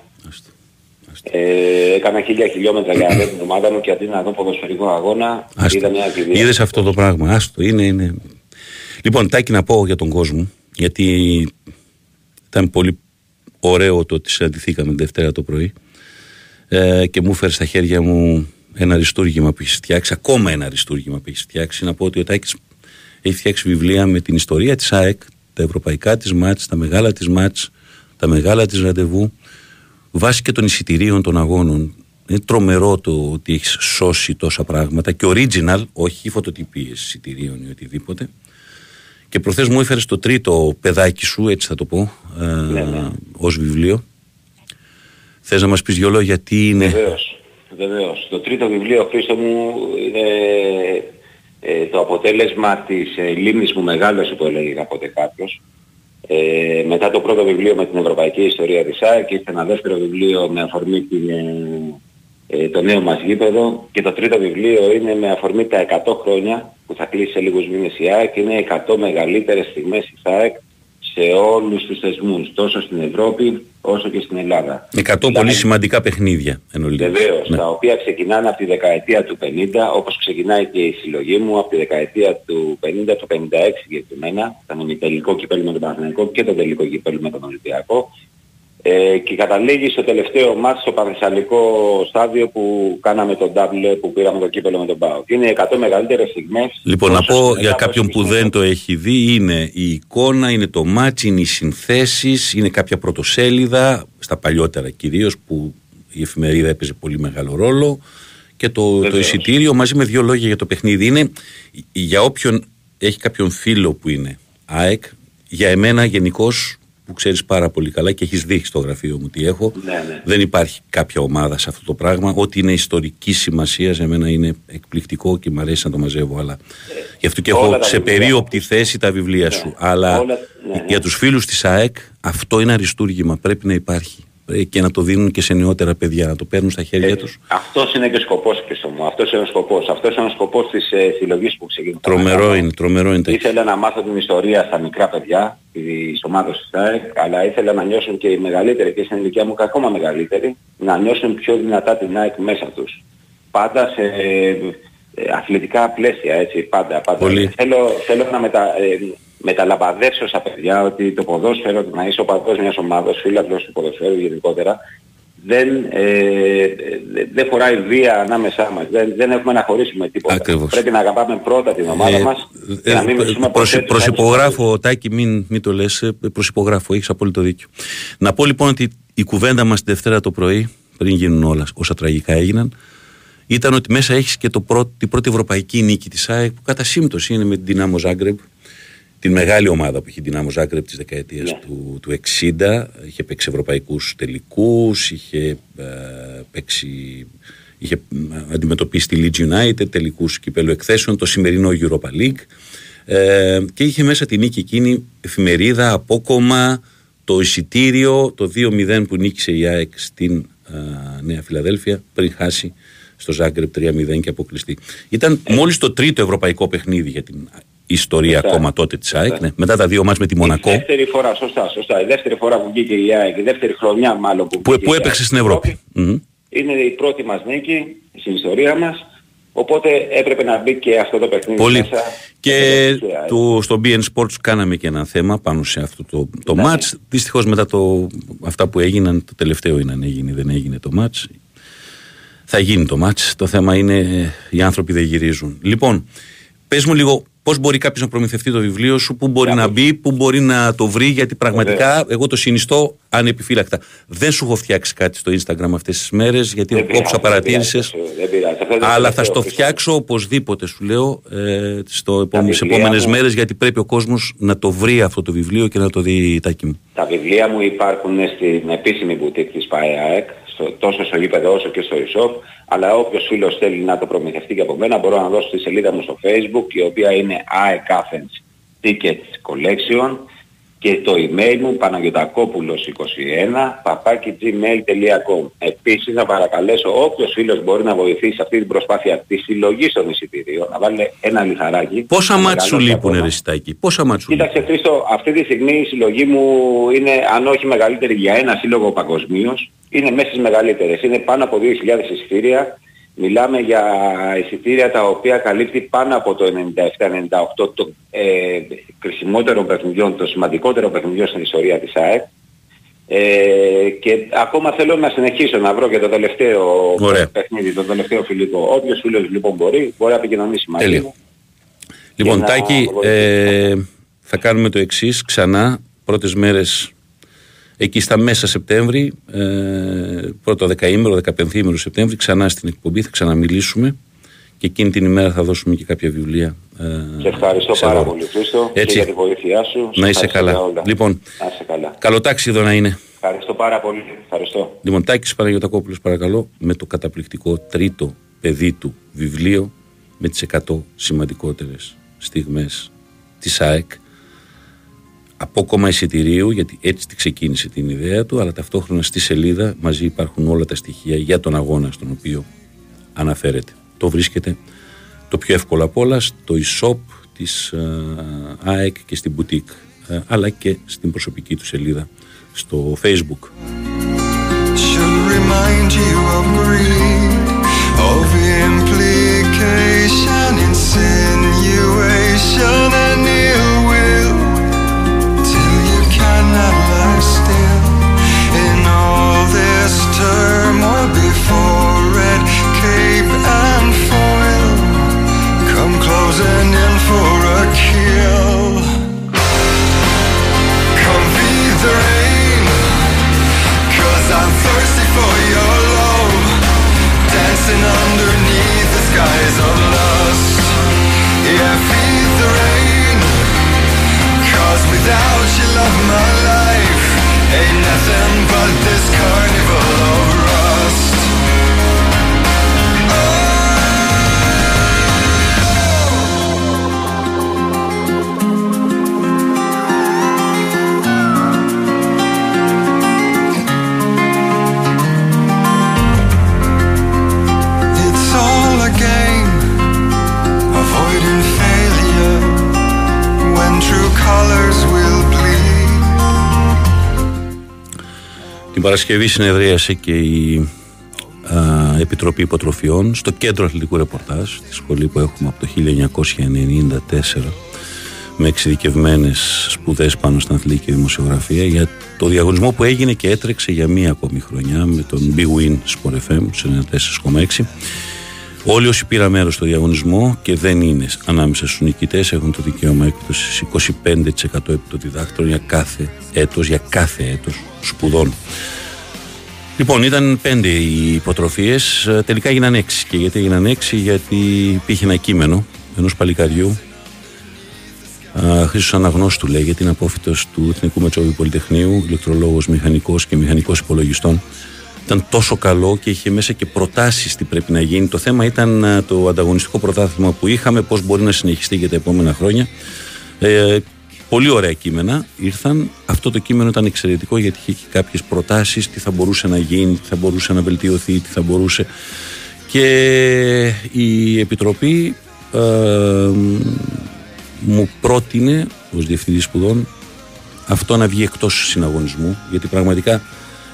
Ε, έκανα χίλια χιλιόμετρα για να δω την ομάδα μου και αντί να δω ποδοσφαιρικό αγώνα είδα μια κηδεία. Είδες αυτό το πράγμα, άστο, είναι, είναι. Λοιπόν, Τάκη να πω για τον κόσμο, γιατί ήταν πολύ ωραίο το ότι συναντηθήκαμε την Δευτέρα το πρωί ε, και μου έφερε στα χέρια μου ένα αριστούργημα που έχεις φτιάξει, ακόμα ένα αριστούργημα που έχεις φτιάξει. Να πω ότι ο Τάκης έχει φτιάξει βιβλία με την ιστορία της ΑΕΚ, τα ευρωπαϊκά της μάτς, τα μεγάλα της μάτς, τα μεγάλα της ραντεβού, βάσει και των εισιτηρίων των αγώνων. Είναι τρομερό το ότι έχεις σώσει τόσα πράγματα και original, όχι φωτοτυπίες εισιτηρίων ή οτιδήποτε. Και προχθές μου έφερες το τρίτο παιδάκι σου, έτσι θα το πω, ε, ναι, ναι. ως βιβλίο. Θες να μας πεις δυο λόγια γιατί είναι... Βεβαίως, βεβαίως. Το τρίτο βιβλίο, Χρήστο μου, είναι ε, το αποτέλεσμα της ε, λίμνης μου μεγάλος που έλεγε κάποτε κάποιος. Ε, μετά το πρώτο βιβλίο με την Ευρωπαϊκή Ιστορία της ΑΕΚ ήρθε ένα δεύτερο βιβλίο με αφορμή την, ε, το νέο μας γήπεδο και το τρίτο βιβλίο είναι με αφορμή τα 100 χρόνια που θα κλείσει σε λίγους μήνες η ΑΕΚ είναι 100 μεγαλύτερες στιγμές της ΑΕΚ σε όλους τους θεσμούς, τόσο στην Ευρώπη όσο και στην Ελλάδα. 100 πολύ σημαντικά παιχνίδια εν Βεβαίως, ναι. τα οποία ξεκινάνε από τη δεκαετία του 50, όπως ξεκινάει και η συλλογή μου, από τη δεκαετία του 50, του 56 μένα, ήταν τελικό κυπέλο με τον Παναθηναϊκό και το τελικό κυπέλο με τον Ολυμπιακό ε, και καταλήγει στο τελευταίο ματς στο Πανθεσσαλικό στάδιο που κάναμε τον νταμπλ που πήραμε το κύπελο με τον ΠΑΟ. Είναι 100 μεγαλύτερες στιγμές. Λοιπόν, να πω για κάποιον που δεν το έχει δει, είναι η εικόνα, είναι το ματς, είναι οι συνθέσεις, είναι κάποια πρωτοσέλιδα, στα παλιότερα κυρίως που η εφημερίδα έπαιζε πολύ μεγάλο ρόλο και το, το εισιτήριο μαζί με δύο λόγια για το παιχνίδι. Είναι για όποιον έχει κάποιον φίλο που είναι ΑΕΚ, για εμένα γενικώς που ξέρεις πάρα πολύ καλά και έχεις δείξει στο γραφείο μου τι έχω. Ναι, ναι. Δεν υπάρχει κάποια ομάδα σε αυτό το πράγμα. Ό,τι είναι ιστορικής σημασίας για μένα είναι εκπληκτικό και μου αρέσει να το μαζεύω. Αλλά ε, γι' αυτό και έχω σε περίοπτη θέση τα βιβλία ναι. σου. Αλλά όλα, ναι, ναι. για τους φίλους της ΑΕΚ αυτό είναι αριστούργημα. Πρέπει να υπάρχει. Ε, και να το δίνουν και σε νεότερα παιδιά, να το παίρνουν στα χέρια ε, τους. Αυτός είναι και ο σκοπός και μου. Αυτός είναι ο σκοπός. Αυτός είναι ο σκοπός της ε, συλλογής που ξεκινάει. Τρομερό είναι, τρομερό είναι. Ήθελα να μάθω την ιστορία στα μικρά παιδιά, της ομάδας της ΣΑΕΚ, αλλά ήθελα να νιώσουν και οι μεγαλύτεροι και στην ηλικία μου και ακόμα μεγαλύτεροι, να νιώσουν πιο δυνατά την ΑΕΚ μέσα τους. Πάντα σε ε, αθλητικά πλαίσια, έτσι, πάντα. πάντα. Θέλω, θέλω να μετα, ε, μεταλαμπαδεύσω στα παιδιά ότι το ποδόσφαιρο, να είσαι ο παδός μιας ομάδας, φίλαθλος του ποδοσφαίρου γενικότερα, δεν, ε, δεν φοράει βία ανάμεσά μας. Δεν, δεν έχουμε να χωρίσουμε τίποτα. Ακριβώς. Πρέπει να αγαπάμε πρώτα την ομάδα ε, μας και να μην ε, προσυ, Προσυπογράφω, Τάκη, μην, μην το λες, ε, προσυπογράφω, έχεις απόλυτο δίκιο. Να πω λοιπόν ότι η κουβέντα μας τη Δευτέρα το πρωί, πριν γίνουν όλα όσα τραγικά έγιναν, ήταν ότι μέσα έχεις και το πρώτο, την πρώτη ευρωπαϊκή νίκη της ΑΕΚ που κατά σύμπτωση είναι με την Δυνάμο Ζάγκρεπ την μεγάλη ομάδα που είχε την Άμμο Ζάγκρεπ της δεκαετίας ναι. του, του 60 είχε παίξει ευρωπαϊκούς τελικούς είχε ε, παίξει είχε αντιμετωπίσει τη Leeds United τελικούς κυπέλου εκθέσεων το σημερινό Europa League ε, και είχε μέσα τη νίκη εκείνη εφημερίδα, απόκομα το εισιτήριο, το 2-0 που νίκησε η ΑΕΚ στην ε, Νέα Φιλαδέλφια πριν χάσει στο Ζάγκρεπ 3-0 και αποκλειστεί. Ήταν ε. μόλις το τρίτο ευρωπαϊκό παιχνίδι για την ιστορία σωστά. ακόμα τότε της ΑΕΚ. Ναι. Μετά τα δύο μάτς με τη Μονακό. Η δεύτερη φορά, σωστά, σωστά. Η δεύτερη φορά που βγήκε η ΑΕΚ, η δεύτερη χρονιά μάλλον που, που, που έπαιξε στην Ευρώπη. Mm-hmm. Είναι η πρώτη μας νίκη στην ιστορία μας. Οπότε έπρεπε να μπει και αυτό το παιχνίδι Πολύ. μέσα. Και του, στο BN Sports κάναμε και ένα θέμα πάνω σε αυτό το, το ναι. match. Δυστυχώς μετά το, αυτά που έγιναν, το τελευταίο είναι αν έγινε δεν έγινε το match. Θα γίνει το match. Το θέμα είναι ε, οι άνθρωποι δεν γυρίζουν. Λοιπόν, πες μου λίγο Πώς μπορεί κάποιος να προμηθευτεί το βιβλίο σου, πού μπορεί να μπει, πού μπορεί να το βρει, γιατί πραγματικά εγώ το συνιστώ ανεπιφύλακτα. Δεν σου έχω φτιάξει κάτι στο Instagram αυτές τις μέρες, γιατί όποιο παρατήρησες. Αλλά θα στο φτιάξω οπωσδήποτε, σου λέω, ε, στι επόμενε μέρες, γιατί πρέπει ο κόσμος να το βρει αυτό το βιβλίο και να το δει τάκι μου. Τα βιβλία μου υπάρχουν στην επίσημη μπουτίκ της ΠΑΕΑΕΚ τόσο στο γήπεδο όσο και στο e-shop, αλλά όποιος φίλος θέλει να το προμηθευτεί και από μένα μπορώ να δώσω τη σελίδα μου στο facebook η οποία είναι AECAFENS Tickets Collection και το email μου παναγιωτακόπουλος21 παπάκι gmail.com Επίσης να παρακαλέσω όποιος φίλος μπορεί να βοηθήσει σε αυτή την προσπάθεια της συλλογής των εισιτηρίων να βάλει ένα λιθαράκι. Πόσα μάτς σου λείπουν Ρεστάκη, πόσα μάτς σου Κοίταξε Χρήστο, αυτή τη στιγμή η συλλογή μου είναι αν όχι μεγαλύτερη για ένα σύλλογο παγκοσμίως, είναι μέσα στις μεγαλύτερες. Είναι πάνω από 2.000 εισιτήρια Μιλάμε για εισιτήρια τα οποία καλύπτει πάνω από το 97-98 το ε, κρισιμότερο παιχνιδιών, το σημαντικότερο παιχνιδιό στην ιστορία της ΑΕΚ. Ε, και ακόμα θέλω να συνεχίσω να βρω και το τελευταίο Ωραία. παιχνίδι, το τελευταίο φιλικό. Όποιος φίλος λοιπόν μπορεί, μπορεί να επικοινωνήσει μαζί μου. Λοιπόν, Τάκη, ε, θα κάνουμε το εξής ξανά. Πρώτες μέρες εκεί στα μέσα Σεπτέμβρη, ε, πρώτο δεκαήμερο, δεκαπενθήμερο Σεπτέμβρη, ξανά στην εκπομπή, θα ξαναμιλήσουμε και εκείνη την ημέρα θα δώσουμε και κάποια βιβλία. Ε, ευχαριστώ πάρα πολύ Χρήστο Έτσι. για τη βοήθειά σου. Να είσαι καλά. Λοιπόν, να είσαι καλά. καλό εδώ να είναι. Ευχαριστώ πάρα πολύ. Ευχαριστώ. Λοιπόν, Τάκης Παναγιωτακόπουλος παρακαλώ με το καταπληκτικό τρίτο παιδί του βιβλίο με τις 100 σημαντικότερες στιγμές της ΑΕΚ απόκομα εισιτηρίου, γιατί έτσι τη ξεκίνησε την ιδέα του, αλλά ταυτόχρονα στη σελίδα μαζί υπάρχουν όλα τα στοιχεία για τον αγώνα στον οποίο αναφέρεται. Το βρίσκεται το πιο εύκολο απ' όλα στο e-shop της ε, ΑΕΚ και στην boutique, ε, αλλά και στην προσωπική του σελίδα στο facebook. turmoil before red cape and foil come closing in for a kill. Come feed the rain, cause I'm thirsty for your love. Dancing underneath the skies of lust. Yeah, feed the rain, cause without you, love, my life ain't nothing but. Την Παρασκευή συνεδρίασε και η α, Επιτροπή Υποτροφιών στο κέντρο αθλητικού ρεπορτάζ, τη σχολή που έχουμε από το 1994 με εξειδικευμένες σπουδές πάνω στην αθλητική και δημοσιογραφία για το διαγωνισμό που έγινε και έτρεξε για μία ακόμη χρονιά με τον Big Win Sport FM σε 94,6. Όλοι όσοι πήραν μέρος στο διαγωνισμό και δεν είναι ανάμεσα στους νικητές έχουν το δικαίωμα έκπτωσης 25% επί το διδάκτρο για κάθε έτος, για κάθε έτος σπουδών. Λοιπόν, ήταν πέντε οι υποτροφίες. Ε, τελικά έγιναν έξι. Και γιατί έγιναν έξι, γιατί υπήρχε ένα κείμενο ενός παλικαριού. Χρήσο Αναγνώστου λέγεται, είναι απόφυτος του Εθνικού Μετσόβιου Πολυτεχνείου, ηλεκτρολόγος μηχανικός και μηχανικός υπολογιστών. Ήταν τόσο καλό και είχε μέσα και προτάσεις τι πρέπει να γίνει. Το θέμα ήταν ε, το ανταγωνιστικό πρωτάθλημα που είχαμε, πώς μπορεί να συνεχιστεί για τα επόμενα χρόνια. Ε, Πολύ ωραία κείμενα ήρθαν. Αυτό το κείμενο ήταν εξαιρετικό γιατί είχε και κάποιες προτάσεις τι θα μπορούσε να γίνει, τι θα μπορούσε να βελτιωθεί, τι θα μπορούσε. Και η Επιτροπή ε, μου πρότεινε ως Διευθυντής Σπουδών αυτό να βγει εκτός συναγωνισμού γιατί πραγματικά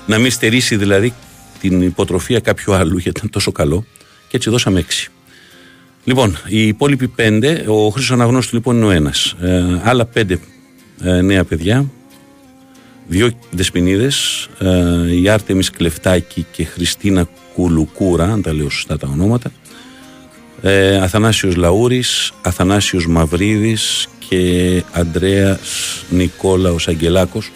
να μην στερήσει δηλαδή την υποτροφία κάποιου άλλου γιατί ήταν τόσο καλό και έτσι δώσαμε έξι. Λοιπόν, οι υπόλοιποι πέντε, ο Χρήσο Αναγνώστου λοιπόν είναι ο ένας. Ε, άλλα πέντε ε, νέα παιδιά, δύο δεσποινίδε, ε, η Άρτεμις Κλεφτάκη και Χριστίνα Κουλουκούρα, αν τα λέω σωστά τα ονόματα. Ε, Αθανάσιος Λαούρης, Αθανάσιος Μαυρίδης και Αντρέας Νικόλαος Αγγελάκος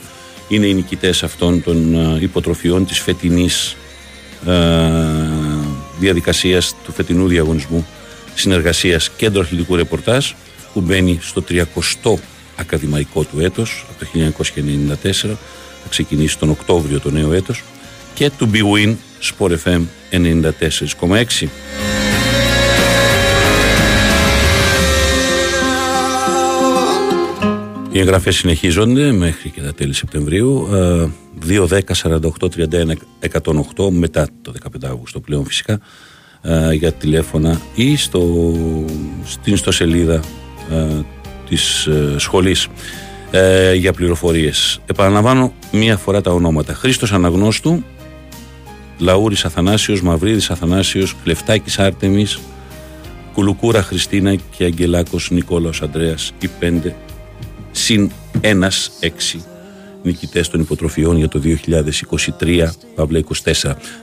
είναι οι νικητές αυτών των ε, υποτροφιών της φετινής ε, διαδικασίας του φετινού διαγωνισμού συνεργασίας κέντρο αθλητικού ρεπορτάζ που μπαίνει στο 30ο ακαδημαϊκό του έτος από το 1994 θα ξεκινήσει τον Οκτώβριο το νέο έτος και του BWIN Sport FM 94,6 Οι εγγραφές συνεχίζονται μέχρι και τα τέλη Σεπτεμβρίου 2, 10, 48, 31, 108 μετά το 15 Αύγουστο πλέον φυσικά ε, για τηλέφωνα ή στο, στην ιστοσελίδα ε, της ε, σχολής ε, για πληροφορίες. Επαναλαμβάνω μία φορά τα ονόματα. Χρήστος Αναγνώστου, Λαούρης Αθανάσιος, Μαυρίδης Αθανάσιος, Κλεφτάκης Άρτεμις, Κουλουκούρα Χριστίνα και Αγγελάκος Νικόλαος Ανδρέας, οι πέντε συν ένας έξι νικητές των υποτροφιών για το 2023 Παύλα 24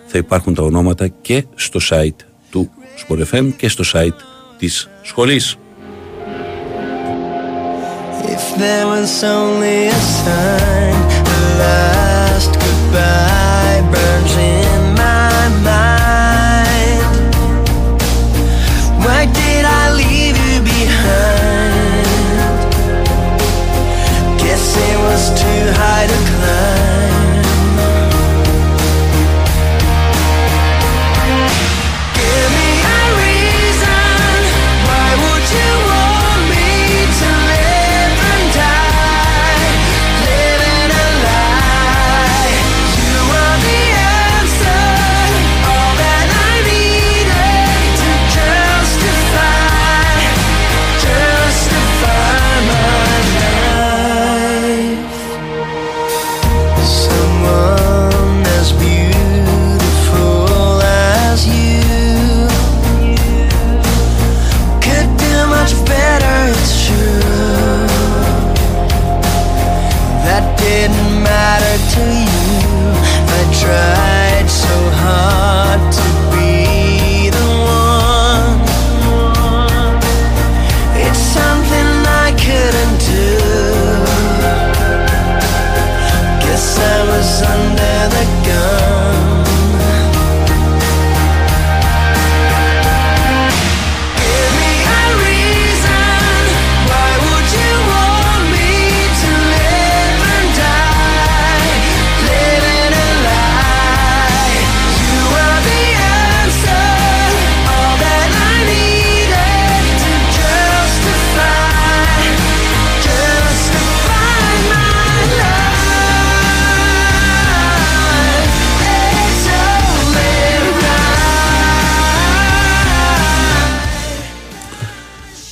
θα υπάρχουν τα ονόματα και στο site του Sport και στο site της σχολής. If there was only a sign, the last goodbye burns in try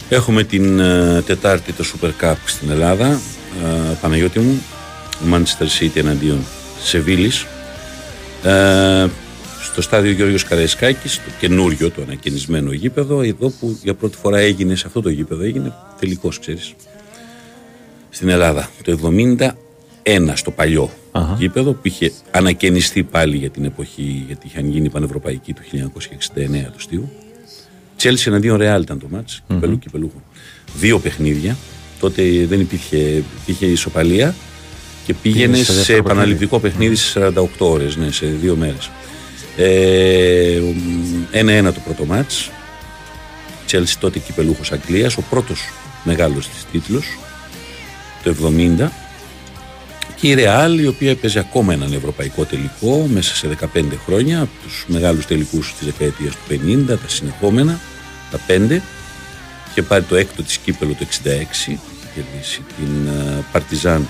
Έχουμε την ε, Τετάρτη το Super Cup στην Ελλάδα. Ε, Παναγιώτη μου, Manchester City εναντίον Σεβίλης. Ε, στο στάδιο Γιώργος Καραϊσκάκης, το καινούριο, το ανακαινισμένο γήπεδο, εδώ που για πρώτη φορά έγινε σε αυτό το γήπεδο, έγινε τελικός, ξέρεις, στην Ελλάδα. Το 71 στο παλιό Αχα. γήπεδο που είχε ανακαινιστεί πάλι για την εποχή, γιατί είχαν γίνει πανευρωπαϊκή του 1969 του Στίου. Τσέλσι εναντίον Ρεάλ ήταν το μάτς, κυπελού κυπελούχο. Δύο παιχνίδια, τότε δεν υπήρχε, υπήρχε ισοπαλία και πήγαινε Πήγε στο σε δεύτερο επαναληπτικό παιχνίδι σε 48 ώρες, ναι, σε δύο μέρες. Ε, ένα-ένα το πρώτο μάτς. Τσέλσι τότε κυπελούχος Αγγλίας, ο πρώτος μεγάλος της τίτλος, το 70. Και η Ρεάλ, η οποία έπαιζε ακόμα έναν ευρωπαϊκό τελικό μέσα σε 15 χρόνια, από τους μεγάλους τελικούς της δεκαετίας του 50, τα συνεχόμενα, τα 5. Είχε πάρει το έκτο της κύπελο το 66, κερδίσει την ε, Παρτιζάν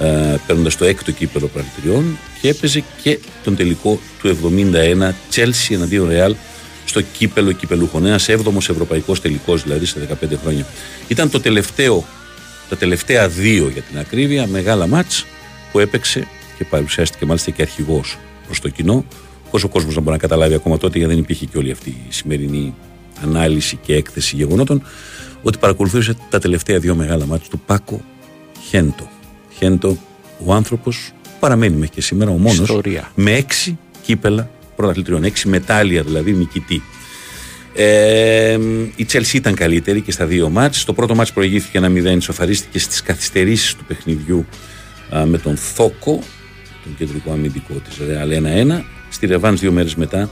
ε, παίρνοντας το έκτο κύπελο πρωταθλητριών και έπαιζε και τον τελικό του 71 Chelsea εναντίον Ρεάλ στο κύπελο κυπελούχων. Ένας έβδομος ευρωπαϊκός τελικός δηλαδή σε 15 χρόνια. Ήταν το τελευταίο, τα τελευταία δύο για την ακρίβεια, μεγάλα μάτς που έπαιξε και παρουσιάστηκε μάλιστα και αρχηγός προς το κοινό. Όσο ο κόσμος να μπορεί να καταλάβει ακόμα τότε, γιατί δεν υπήρχε και όλη αυτή η σημερινή ανάλυση και έκθεση γεγονότων, ότι παρακολουθούσε τα τελευταία δύο μεγάλα μάτια του Πάκο Χέντο. Χέντο, ο άνθρωπος παραμένει μέχρι και σήμερα ο μόνος Ιστορία. με έξι κύπελα πρωταθλητριών, έξι μετάλλια δηλαδή νικητή. Ε, η Chelsea ήταν καλύτερη και στα δύο μάτς. Το πρώτο μάτς προηγήθηκε ένα 0, ισοφαρίστηκε στις καθυστερήσεις του παιχνιδιού α, με τον Θόκο, τον κεντρικό αμυντικό της Real 1-1. Στη Ρεβάνς δύο μέρες μετά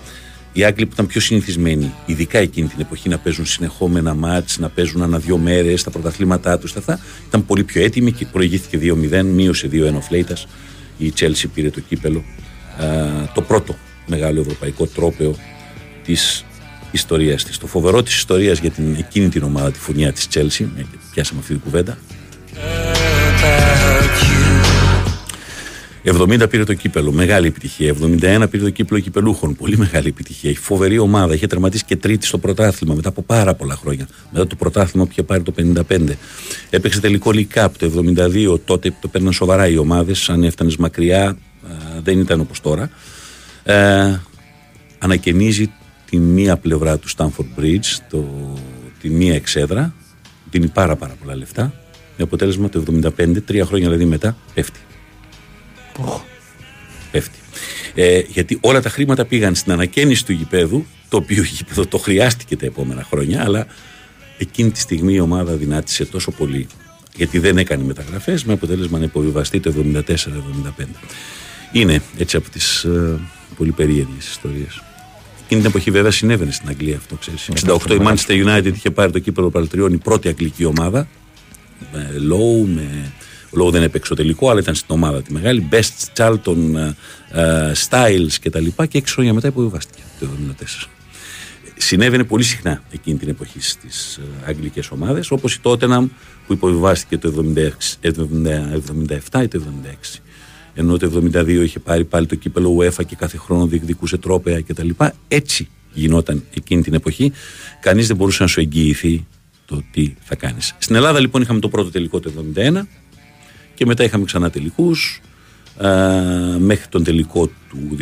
οι Άγγλοι που ήταν πιο συνηθισμένοι, ειδικά εκείνη την εποχή, να παίζουν συνεχόμενα μάτς, να παίζουν ανά δύο μέρες τα πρωταθλήματά τους, τα αυτά, ήταν πολύ πιο έτοιμοι και προηγήθηκε 2-0, μείωσε 2-1 ο Φλέιτας. Η Chelsea πήρε το κύπελο, α, το πρώτο μεγάλο ευρωπαϊκό τρόπαιο της ιστορίας της. Το φοβερό της ιστορίας για την, εκείνη την ομάδα, τη φωνιά της Chelsea, μια και πιάσαμε αυτή την κουβέντα, 70 πήρε το κύπελο, μεγάλη επιτυχία. 71 πήρε το κύπελο κυπελούχων, πολύ μεγάλη επιτυχία. Έχει φοβερή ομάδα, είχε τερματίσει και τρίτη στο πρωτάθλημα μετά από πάρα πολλά χρόνια. Μετά το πρωτάθλημα που είχε πάρει το 55. Έπαιξε τελικό League Cup το 72, τότε το παίρναν σοβαρά οι ομάδες. Αν έφτανες μακριά, α, δεν ήταν όπως τώρα. Ε, ανακαινίζει τη μία πλευρά του Stanford Bridge, το, τη μία εξέδρα, δίνει πάρα πάρα πολλά λεφτά. Με αποτέλεσμα το 75, τρία χρόνια δηλαδή μετά, πέφτει. Πέφτει. Ε, γιατί όλα τα χρήματα πήγαν στην ανακαίνιση του γηπέδου, το οποίο γήπεδο το χρειάστηκε τα επόμενα χρόνια, αλλά εκείνη τη στιγμή η ομάδα δυνάτησε τόσο πολύ, γιατί δεν έκανε μεταγραφές, με αποτέλεσμα να υποβιβαστεί το 74-75. Είναι έτσι από τις ε, πολύ περίεργες ιστορίες. Εκείνη την εποχή βέβαια συνέβαινε στην Αγγλία αυτό, ξέρεις. 68 η Manchester United είχε πάρει το κύπελο Παλτριών, η πρώτη αγγλική ομάδα. Με Low, με... Ο Low δεν έπαιξε το τελικό, αλλά ήταν στην ομάδα τη μεγάλη. Best, Charlton, ε, ε, Styles κτλ. Και, και έξι χρόνια μετά υποβιβάστηκε το 1974. Συνέβαινε πολύ συχνά εκείνη την εποχή στις αγγλικές ομάδες, όπως η Tottenham που υποβιβάστηκε το 76, 77 ή το 76 ενώ το 72 είχε πάρει πάλι το κύπελο UEFA και κάθε χρόνο διεκδικούσε τρόπαια κτλ. Έτσι γινόταν εκείνη την εποχή. Κανείς δεν μπορούσε να σου εγγυηθεί το τι θα κάνεις. Στην Ελλάδα λοιπόν είχαμε το πρώτο τελικό το 71 και μετά είχαμε ξανά τελικούς μέχρι τον τελικό του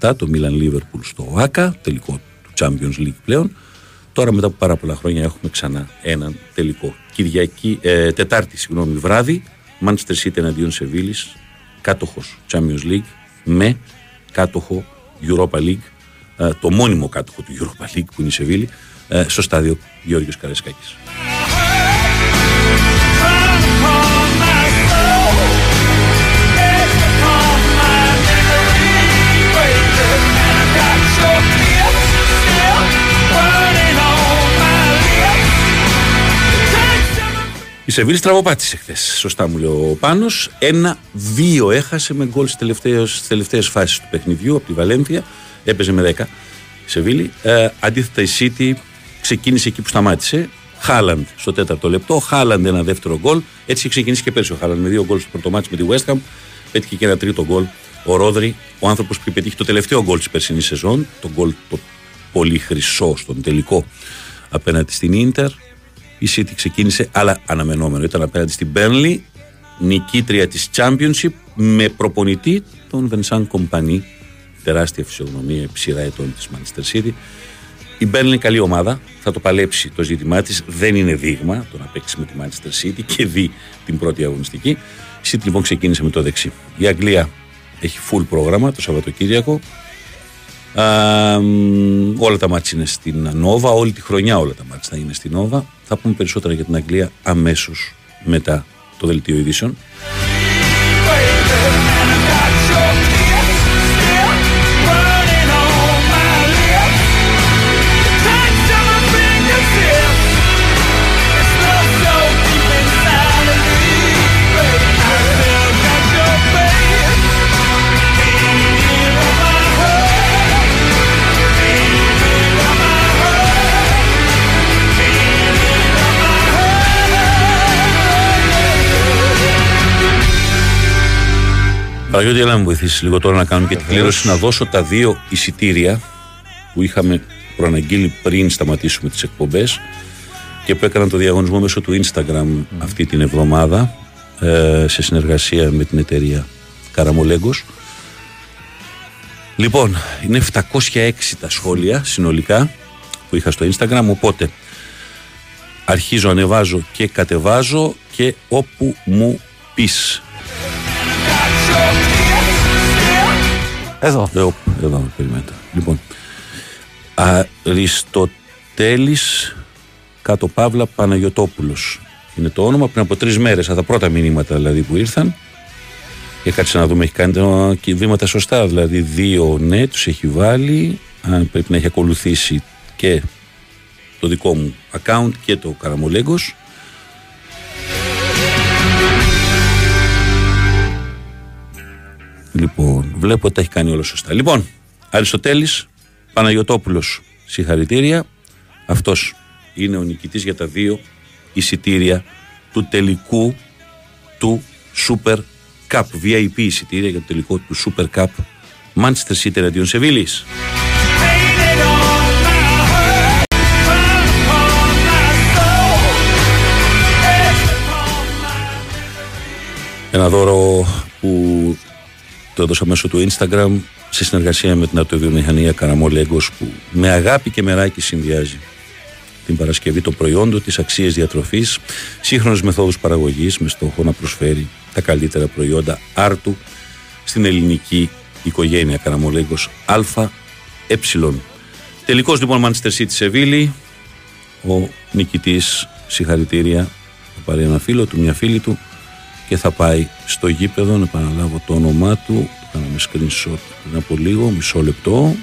2007, το Milan Liverpool στο ΆΚΑ, τελικό του Champions League πλέον. Τώρα μετά από πάρα πολλά χρόνια έχουμε ξανά έναν τελικό. Κυριακή, ε, Τετάρτη, συγγνώμη, βράδυ, Manchester City εναντίον Σεβίλης, κάτοχος Champions League με κάτοχο Europa League, ε, το μόνιμο κάτοχο του Europa League που είναι η Σεβίλη, ε, στο στάδιο Γεώργιος Καρεσκάκης. Η Σεβίλη στραβοπάτησε χθες. Σωστά μου λέει ο Πάνος. Ένα-δύο έχασε με γκολ στις τελευταίες φάσεις του παιχνιδιού από τη Βαλένθια. Έπαιζε με 10 η Σεβίλη. Ε, αντίθετα η City ξεκίνησε εκεί που σταμάτησε. Χάλαντ στο τέταρτο λεπτό. Χάλαντ ένα δεύτερο γκολ. Έτσι είχε ξεκινήσει και πέρσι ο Χάλαντ με δύο γκολ στο πρώτο μάτι με τη West Ham. Πέτυχε και ένα τρίτο γκολ. Ο Ρόδρυ, ο άνθρωπος που πετύχει το τελευταίο γκολ της περσινής σεζόν. Το γκολ το πολύ χρυσό στον τελικό απέναντι στην Ίντερ. Η City ξεκίνησε, αλλά αναμενόμενο ήταν απέναντι στην Burnley, νικήτρια της Championship με προπονητή τον Vincent Kompany, τεράστια φυσιογνωμία επί σειρά ετών της Manchester City. Η Burnley είναι καλή ομάδα, θα το παλέψει το ζήτημά της, δεν είναι δείγμα το να παίξει με τη Manchester City και δει την πρώτη αγωνιστική. Η City λοιπόν ξεκίνησε με το δεξί. Η Αγγλία έχει full πρόγραμμα το Σαββατοκύριακο. Α, όλα τα μάτια είναι στην Νόβα, όλη τη χρονιά όλα τα μάτια θα είναι στην Νόβα. Θα πούμε περισσότερα για την Αγγλία αμέσως μετά το δελτίο ειδήσεων. Παραγιώτη, έλα να μου βοηθήσεις λίγο τώρα να κάνουμε και την κλήρωση να δώσω τα δύο εισιτήρια που είχαμε προαναγγείλει πριν σταματήσουμε τις εκπομπές και που έκαναν το διαγωνισμό μέσω του Instagram αυτή την εβδομάδα ε, σε συνεργασία με την εταιρεία Καραμολέγκος. Λοιπόν, είναι 706 τα σχόλια συνολικά που είχα στο Instagram, οπότε αρχίζω, ανεβάζω και κατεβάζω και όπου μου πεις. Εδώ. Εδώ, εδώ περιμένετε. Λοιπόν, Αριστοτέλης κάτω Παύλα Παναγιωτόπουλος. Είναι το όνομα πριν από τρεις μέρες, από τα πρώτα μηνύματα δηλαδή που ήρθαν. Και κάτσε να δούμε, έχει κάνει τα βήματα σωστά. Δηλαδή, δύο ναι, τους έχει βάλει. Αν πρέπει να έχει ακολουθήσει και το δικό μου account και το Καραμολέγκος. Λοιπόν, βλέπω ότι τα έχει κάνει όλα σωστά. Λοιπόν, Αριστοτέλης, Παναγιωτόπουλος, συγχαρητήρια. Αυτός είναι ο νικητής για τα δύο εισιτήρια του τελικού του Super Cup. VIP εισιτήρια για το τελικό του Super Cup Manchester City εναντίον Σεβίλης. Ένα δώρο που το έδωσα μέσω του Instagram σε συνεργασία με την αυτοβιομηχανία Καραμό Λέγκος που με αγάπη και μεράκι συνδυάζει την παρασκευή των προϊόντων, τις αξίες διατροφής, σύγχρονες μεθόδους παραγωγής με στόχο να προσφέρει τα καλύτερα προϊόντα άρτου στην ελληνική οικογένεια. Καραμολέγκος Α, Ε. Τελικός λοιπόν Manchester City Σεβίλη, ο νικητής συγχαρητήρια. Θα πάρει ένα φίλο του, μια φίλη του και θα πάει στο γήπεδο, να επαναλάβω το όνομά του, το κάναμε screenshot πριν από λίγο, μισό λεπτό.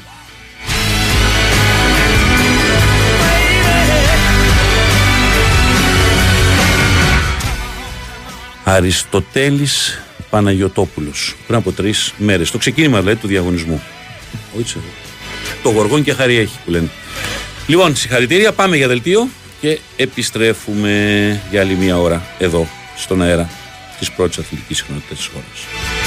Αριστοτέλης Παναγιωτόπουλος πριν από τρεις μέρες. Το ξεκίνημα δηλαδή του διαγωνισμού. Όχι, το γοργόν και χαρή έχει που λένε. Λοιπόν συγχαρητήρια. Πάμε για δελτίο και επιστρέφουμε για άλλη μία ώρα εδώ στον αέρα της πρώτης αθλητικής συχνότητας της χώρας.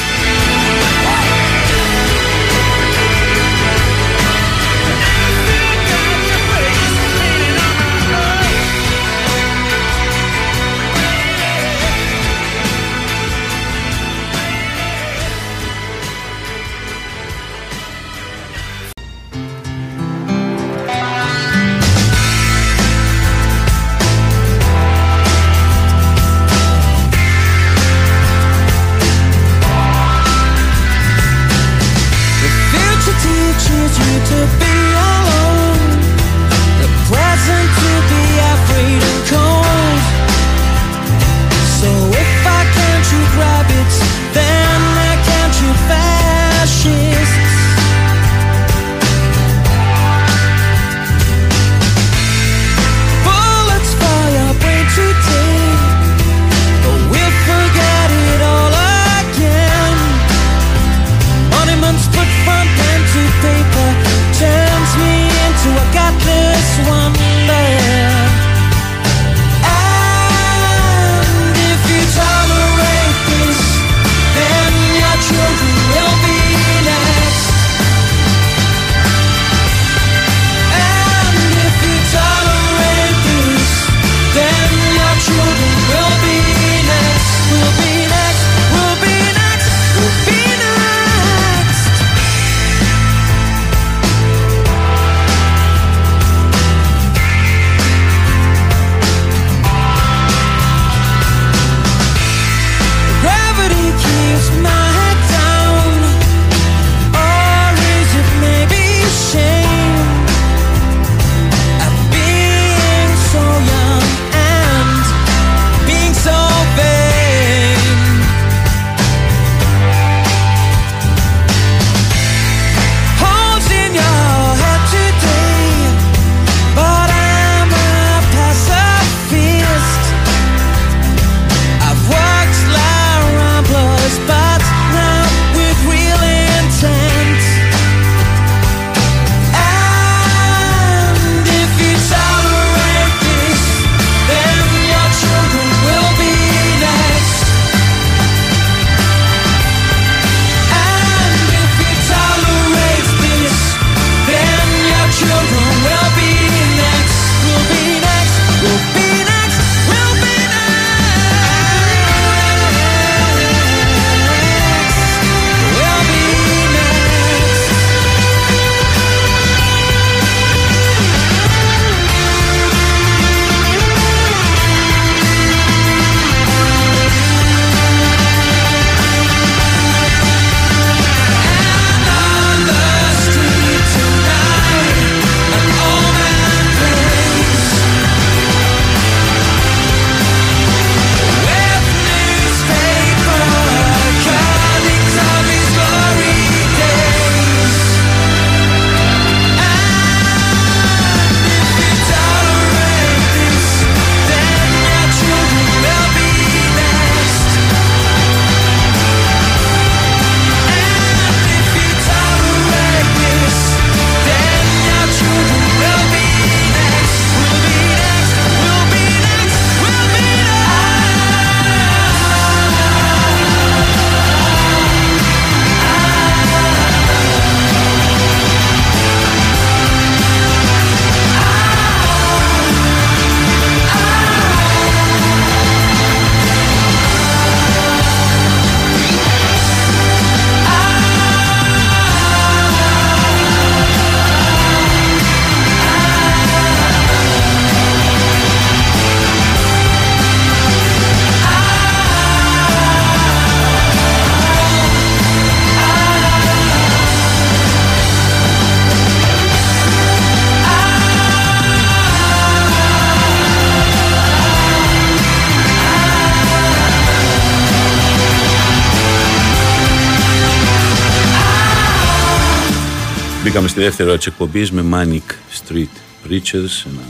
Μπήκαμε στη δεύτερη ώρα της εκπομπής με Manic Street Preachers, ένα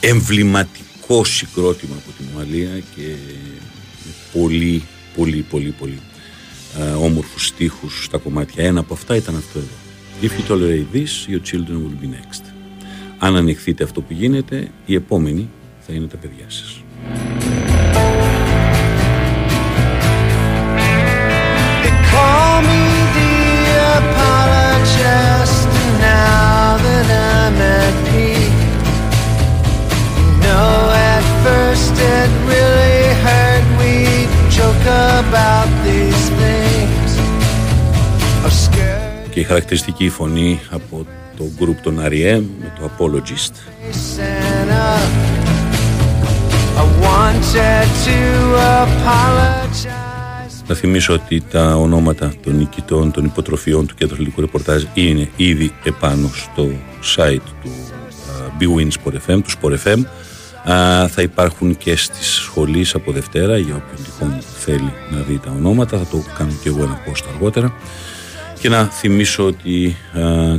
εμβληματικό συγκρότημα από την Ουαλία και πολύ, πολύ, πολύ, πολύ uh, όμορφους στίχους στα κομμάτια. Ένα από αυτά ήταν αυτό εδώ. If you tolerate this, your children will be next. Αν ανοιχθείτε αυτό που γίνεται, οι επόμενοι θα είναι τα παιδιά σας. Και η χαρακτηριστική φωνή από το γκρουπ των Αριέ με το Apologist. Να θυμίσω ότι τα ονόματα των νικητών των υποτροφιών του Κέντρου Λυκού Ρεπορτάζ είναι ήδη επάνω στο site του BWIN Sport FM, του Sport FM. θα υπάρχουν και στις σχολείς από Δευτέρα για όποιον τυχόν θέλει να δει τα ονόματα. Θα το κάνω και εγώ ένα post αργότερα. Και να θυμίσω ότι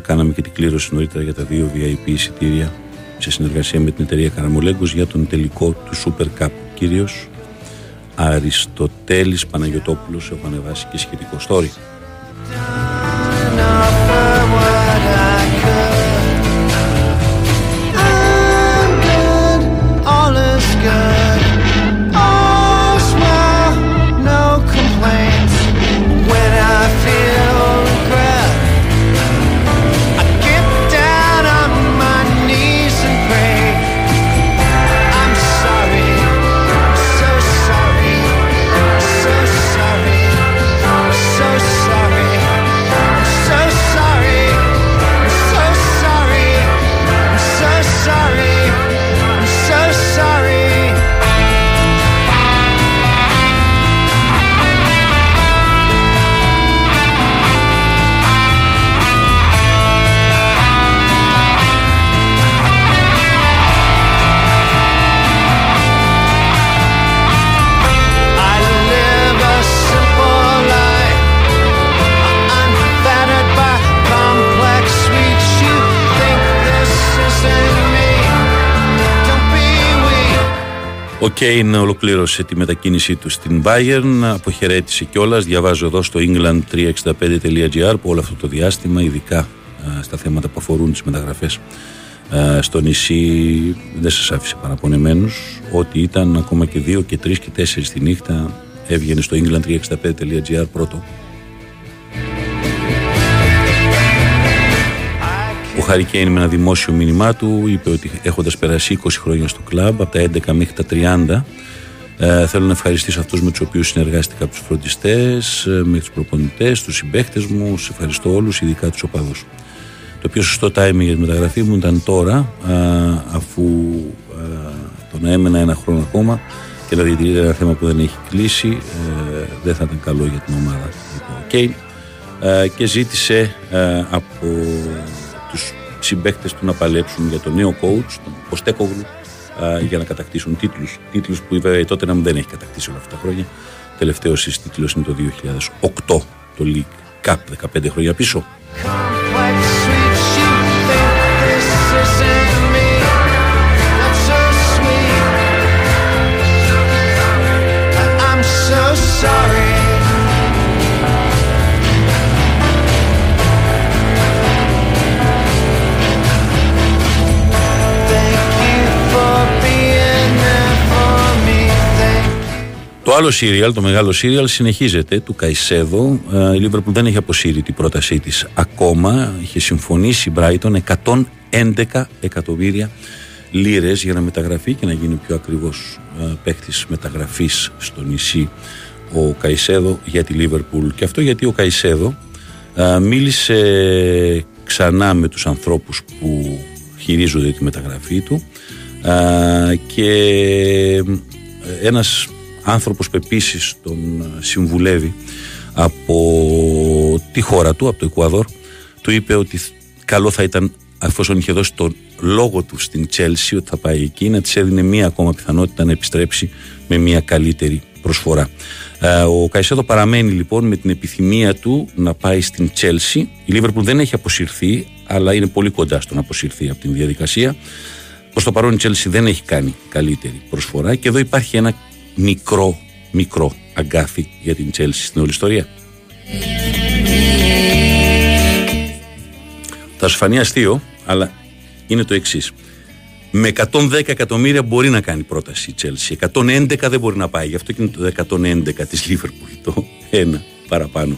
κάναμε και την κλήρωση νωρίτερα για τα δύο VIP εισιτήρια σε συνεργασία με την εταιρεία Καραμολέγκος για τον τελικό του Super Cup. Κύριος Αριστοτέλης Παναγιωτόπουλος έχω ανεβάσει και σχετικό story. Ο Κέιν ολοκλήρωσε τη μετακίνησή του στην Bayern, αποχαιρέτησε κιόλας. Διαβάζω εδώ στο england365.gr που όλο αυτό το διάστημα, ειδικά στα θέματα που αφορούν τις μεταγραφές στο νησί, δεν σας άφησε παραπονεμένους. Ότι ήταν ακόμα και 2 και 3 και 4 τη νύχτα, έβγαινε στο england365.gr πρώτο Ο Χάρη Κέιν με ένα δημόσιο μήνυμά του είπε ότι έχοντας περάσει 20 χρόνια στο κλαμπ από τα 11 μέχρι τα 30 ε, θέλω να ευχαριστήσω αυτούς με τους οποίους συνεργάστηκα από τους φροντιστές, ε, με τους προπονητές, τους συμπαίχτες μου, σε ευχαριστώ όλους, ειδικά τους οπαδούς. Το πιο σωστό timing για τη μεταγραφή μου ήταν τώρα, ε, αφού ε, το να έμενα ένα χρόνο ακόμα και να διατηρείται ένα θέμα που δεν έχει κλείσει, ε, δεν θα ήταν καλό για την ομάδα. Λοιπόν, ε, και ζήτησε από τους συμπαίκτες του να παλέψουν για τον νέο coach, τον Ποστέκογλου, για να κατακτήσουν τίτλους. Τίτλους που βέβαια τότε να δεν έχει κατακτήσει όλα αυτά τα χρόνια. Τελευταίος τίτλος είναι το 2008, το League Cup, 15 χρόνια πίσω. Το άλλο σύριαλ, το μεγάλο σύριαλ συνεχίζεται του Καϊσέδο. Ε, η Λίβερπουλ δεν έχει αποσύρει την πρότασή της ακόμα. Είχε συμφωνήσει η Brighton 111 εκατομμύρια λίρες για να μεταγραφεί και να γίνει πιο ακριβώς ε, παίκτης μεταγραφής στο νησί ο Καϊσέδο για τη Λίβερπουλ. Και αυτό γιατί ο Καϊσέδο ε, μίλησε ξανά με τους ανθρώπους που χειρίζονται τη μεταγραφή του και ένας άνθρωπος που επίσης τον ε, συμβουλεύει από τη χώρα του, από το Εκουαδόρ, του είπε ότι καλό θα ήταν αφόσον είχε δώσει τον λόγο του στην Τσέλσι ότι θα πάει εκεί να της έδινε μία ακόμα πιθανότητα να επιστρέψει με μία καλύτερη προσφορά. Ε, ο Καϊσέδο παραμένει λοιπόν με την επιθυμία του να πάει στην Τσέλσι. Η Λίβερπουλ δεν έχει αποσυρθεί, αλλά είναι πολύ κοντά στο να αποσυρθεί από την διαδικασία. Προς το παρόν η Τσέλσι δεν έχει κάνει καλύτερη προσφορά και εδώ υπάρχει ένα μικρό, μικρό αγκάθι για την Τσέλσι στην όλη ιστορία. Θα σου φανεί αστείο, αλλά είναι το εξής. Με 110 εκατομμύρια μπορεί να κάνει πρόταση η Chelsea. 111 δεν μπορεί να πάει. Γι' αυτό και είναι το 111 της Liverpool. Το ένα παραπάνω.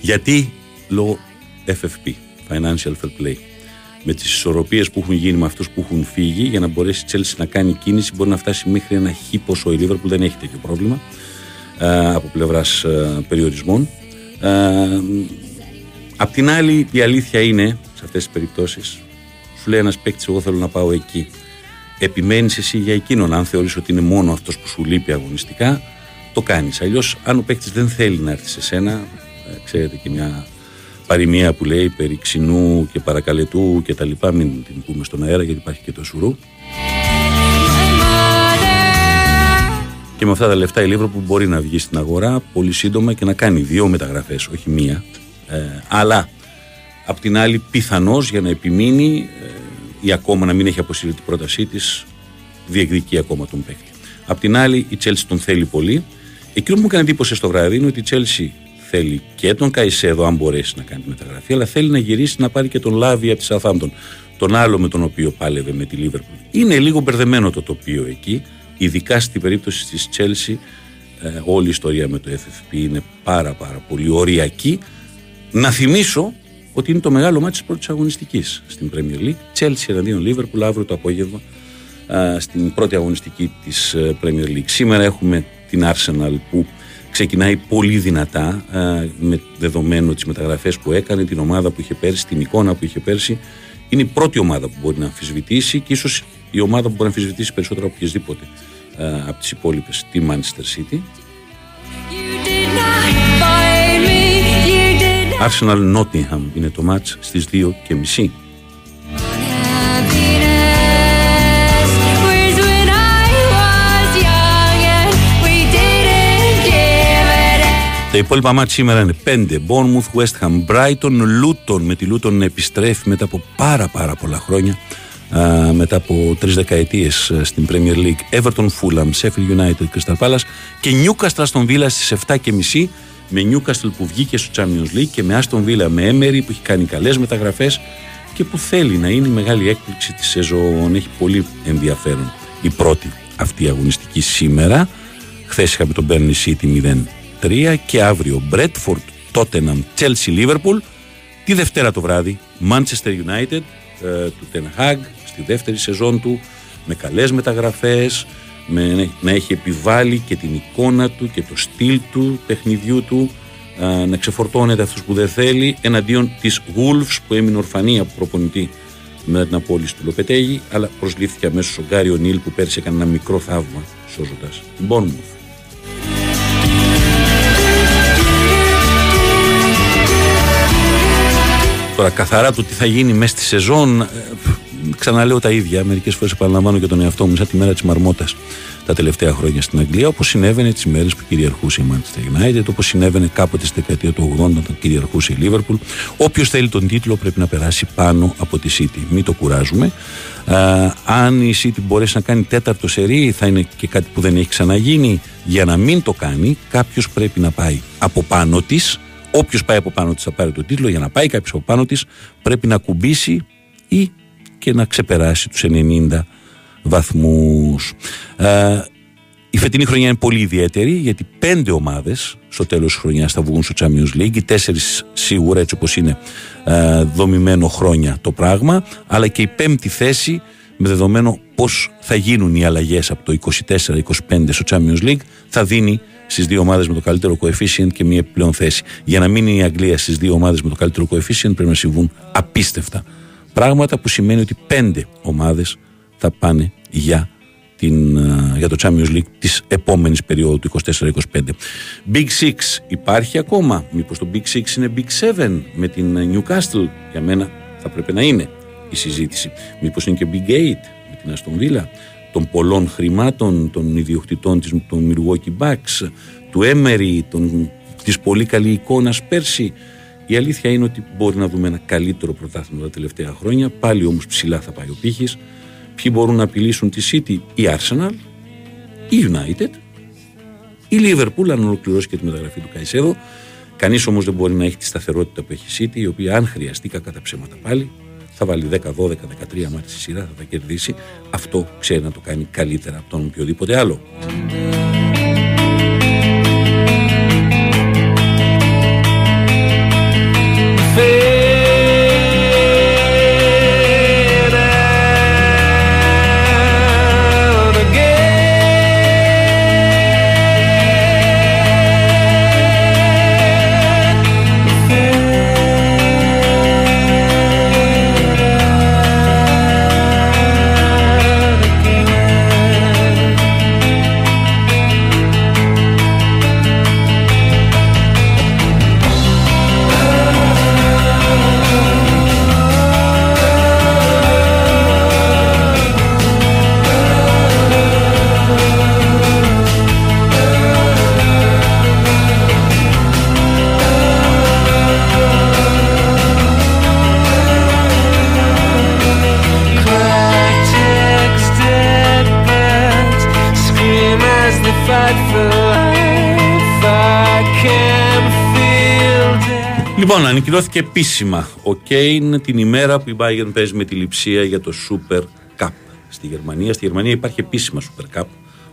Γιατί; Λόγω FFP, Financial Fair Play. Με τις ισορροπίες που έχουν γίνει με αυτούς που έχουν φύγει για να μπορέσει η Chelsea να κάνει κίνηση μπορεί να φτάσει μέχρι ένα χ ποσό. Η Liverpool δεν έχει τέτοιο πρόβλημα ε, από πλευράς ε, περιορισμών. Ε, απ' την άλλη η αλήθεια είναι σε αυτές τις περιπτώσεις σου λέει ένας παίκτης, εγώ θέλω να πάω εκεί. Επιμένεις εσύ για εκείνον. Αν θεωρείς ότι είναι μόνο αυτός που σου λείπει αγωνιστικά, το κάνεις. Αλλιώς, αν ο παίκτης δεν θέλει να έρθει σε σένα, ε, ξέρετε και μια παροιμία που λέει περί ξινού και παρακαλετού και τα λοιπά, μην την πούμε στον αέρα γιατί υπάρχει και το σουρού. Και με αυτά τα λεφτά η Λίβρο που μπορεί να βγει στην αγορά πολύ σύντομα και να κάνει δύο μεταγραφές, όχι μία. Ε, αλλά Απ' την άλλη, πιθανώς για να επιμείνει ε, ή ακόμα να μην έχει αποσύρει την πρότασή της, διεκδικεί ακόμα τον παίκτη. Απ' την άλλη, η Chelsea τον θέλει πολύ. Εκείνο που μου έκανε εντύπωση στο βράδυ είναι ότι η Chelsea θέλει και τον Καϊσέδο, αν μπορέσει να κάνει τη μεταγραφή, αλλά θέλει να γυρίσει να πάρει και τον Λάβη από της Southampton. Τον άλλο με τον οποίο πάλευε με τη Liverpool. Είναι λίγο μπερδεμένο το τοπίο εκεί, ειδικά στην περίπτωση της Chelsea. Ε, όλη η ιστορία με το FFP είναι πάρα πάρα πολύ οριακή. Να θυμίσω ότι είναι το μεγάλο μάτι της πρώτης αγωνιστικής στην Premier League. Chelsea εναντίον Liverpool αύριο το απόγευμα στην πρώτη αγωνιστική της ε, Premier League. Σήμερα έχουμε την Arsenal που ξεκινάει πολύ δυνατά με δεδομένο τις μεταγραφές που έκανε, την ομάδα που είχε πέρσι, την εικόνα που είχε πέρσι. Είναι η πρώτη ομάδα που μπορεί να αμφισβητήσει και ίσως η ομάδα που μπορεί να αμφισβητήσει περισσότερο από οποιασδήποτε από τις υπόλοιπες τη Manchester City. Arsenal Nottingham είναι το μάτς στις 2 Τα υπόλοιπα μάτια σήμερα είναι 5. Bournemouth, West Ham, Brighton, Luton με τη Luton να επιστρέφει μετά από πάρα πάρα πολλά χρόνια μετά από τρεις δεκαετίες στην Premier League Everton, Fulham, Sheffield United, Crystal Palace και Newcastle στον Villa στις 7.30 με Newcastle που βγήκε στο Champions League και με Aston Villa με Emery που έχει κάνει καλές μεταγραφές και που θέλει να είναι η μεγάλη έκπληξη της σεζόν. Έχει πολύ ενδιαφέρον η πρώτη αυτή αγωνιστική σήμερα. Χθες είχαμε τον Burnley City 0-3 και αύριο Bradford, Tottenham, Chelsea, Liverpool. Τη Δευτέρα το βράδυ Manchester United ε, του Ten Hag στη δεύτερη σεζόν του με καλές μεταγραφές, με, να έχει επιβάλει και την εικόνα του και το στυλ του παιχνιδιού του να ξεφορτώνεται αυτούς που δεν θέλει εναντίον της Wolves που έμεινε ορφανή από προπονητή με την απόλυση του Λοπετέγη αλλά προσλήφθηκε αμέσως ο Γκάριο Νίλ που πέρσι έκανε ένα μικρό θαύμα σώζοντας Bournemouth. Τώρα καθαρά το τι θα γίνει μέσα στη σεζόν ε, ξαναλέω τα ίδια. Μερικές φορές επαναλαμβάνω και τον εαυτό μου, σαν τη μέρα της Μαρμότας τα τελευταία χρόνια στην Αγγλία, όπως συνέβαινε τις μέρες που κυριαρχούσε η Manchester United, όπως συνέβαινε κάποτε στη δεκαετία του 80 όταν κυριαρχούσε η Liverpool. Όποιος θέλει τον τίτλο πρέπει να περάσει πάνω από τη City. Μην το κουράζουμε. Α, αν η City μπορέσει να κάνει τέταρτο σερί, θα είναι και κάτι που δεν έχει ξαναγίνει. Για να μην το κάνει, κάποιος πρέπει να πάει από πάνω της. Όποιος πάει από πάνω της θα πάρει τον τίτλο. Για να πάει κάποιος από πάνω της, πρέπει να κουμπίσει ή και να ξεπεράσει τους 90 βαθμούς. Ε, η φετινή χρονιά είναι πολύ ιδιαίτερη γιατί πέντε ομάδες στο τέλος της χρονιάς θα βγουν στο Champions League, οι τέσσερις σίγουρα έτσι όπως είναι ε, δομημένο χρόνια το πράγμα, αλλά και η πέμπτη θέση με δεδομένο πώς θα γίνουν οι αλλαγές από το 24-25 στο Champions League θα δίνει στις δύο ομάδες με το καλύτερο coefficient και μία πλέον θέση. Για να μείνει η Αγγλία στις δύο ομάδες με το καλύτερο coefficient πρέπει να συμβούν απίστευτα Πράγματα που σημαίνει ότι πέντε ομάδες θα πάνε για, την, ε, για το Champions League της επόμενης περίοδου του 24-25. Big Six υπάρχει ακόμα. Μήπως το Big Six είναι Big Seven με την Newcastle. Για μένα θα πρέπει να είναι η συζήτηση. Μήπως είναι και Big Eight με την Aston Villa. Των πολλών χρημάτων των ιδιοκτητών της, των Milwaukee Bucks, του Emery, των, της πολύ καλή εικόνας πέρσι. Η αλήθεια είναι ότι μπορεί να δούμε ένα καλύτερο πρωτάθλημα τα τελευταία χρόνια. Πάλι όμως ψηλά θα πάει ο πύχης. Ποιοι μπορούν να απειλήσουν τη City, η Arsenal, η United, η Liverpool, αν ολοκληρώσει και τη μεταγραφή του Καϊσέδο. Κανείς όμως δεν μπορεί να έχει τη σταθερότητα που έχει η City, η οποία αν χρειαστεί κακά τα ψέματα πάλι, θα βάλει 10, 12, 13 μάτια στη σειρά, θα τα κερδίσει. Αυτό ξέρει να το κάνει καλύτερα από τον οποιοδήποτε άλλο. Λοιπόν, ανακοινώθηκε επίσημα ο Κέιν την ημέρα που η Bayern παίζει με τη λειψία για το Super Cup στη Γερμανία. Στη Γερμανία υπάρχει επίσημα Super Cup.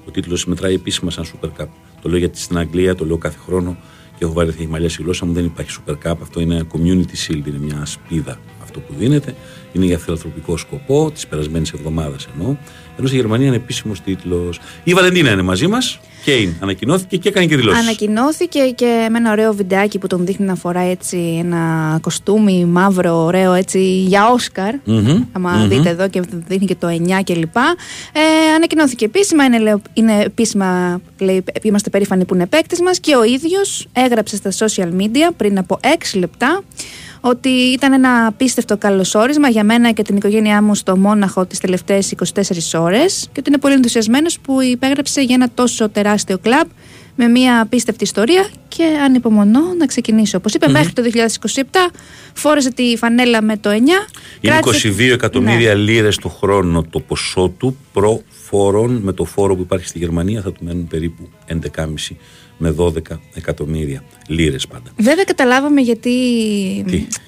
Ο τίτλος μετράει επίσημα σαν Super Cup. Το λέω γιατί στην Αγγλία, το λέω κάθε χρόνο και έχω βαρεθεί η μαλλιά στη γλώσσα μου. Δεν υπάρχει Super Cup. Αυτό είναι Community Shield, είναι μια σπίδα αυτό που δίνεται. Είναι για φιλανθρωπικό σκοπό, της περασμένης εβδομάδας εννοώ. Ενώ στη Γερμανία είναι επίσημος τίτλος. Η Βαλεντίνα είναι μαζί μας. Κέιν ανακοινώθηκε και έκανε και δηλώσεις. Ανακοινώθηκε και με ένα ωραίο βιντεάκι που τον δείχνει να φοράει έτσι ένα κοστούμι μαύρο, ωραίο έτσι για Όσκαρ. Mm-hmm. αμα δείτε εδώ και δείχνει και το 9 κλπ. Ε, ανακοινώθηκε επίσημα, είναι, είναι επίσημα, λέει, είμαστε περήφανοι που είναι παίκτης μας και ο ίδιος έγραψε στα social media πριν από 6 λεπτά ότι ήταν ένα απίστευτο καλωσόρισμα για μένα και την οικογένειά μου στο Μόναχο τις τελευταίες 24 ώρες και ότι είναι πολύ ενθουσιασμένος που υπέγραψε για ένα τόσο τεράστιο κλαμπ με μια απίστευτη ιστορία και ανυπομονώ να ξεκινήσω. Όπως μέχρι το 2027 φόρεσε τη φανέλα με το 9. Είναι 22 εκατομμύρια ναι. λίρες το χρόνο το ποσό του προ φόρων με το φόρο που υπάρχει στη Γερμανία θα του μένουν περίπου 11,5 με 12 εκατομμύρια λίρες πάντα. Βέβαια καταλάβαμε γιατί.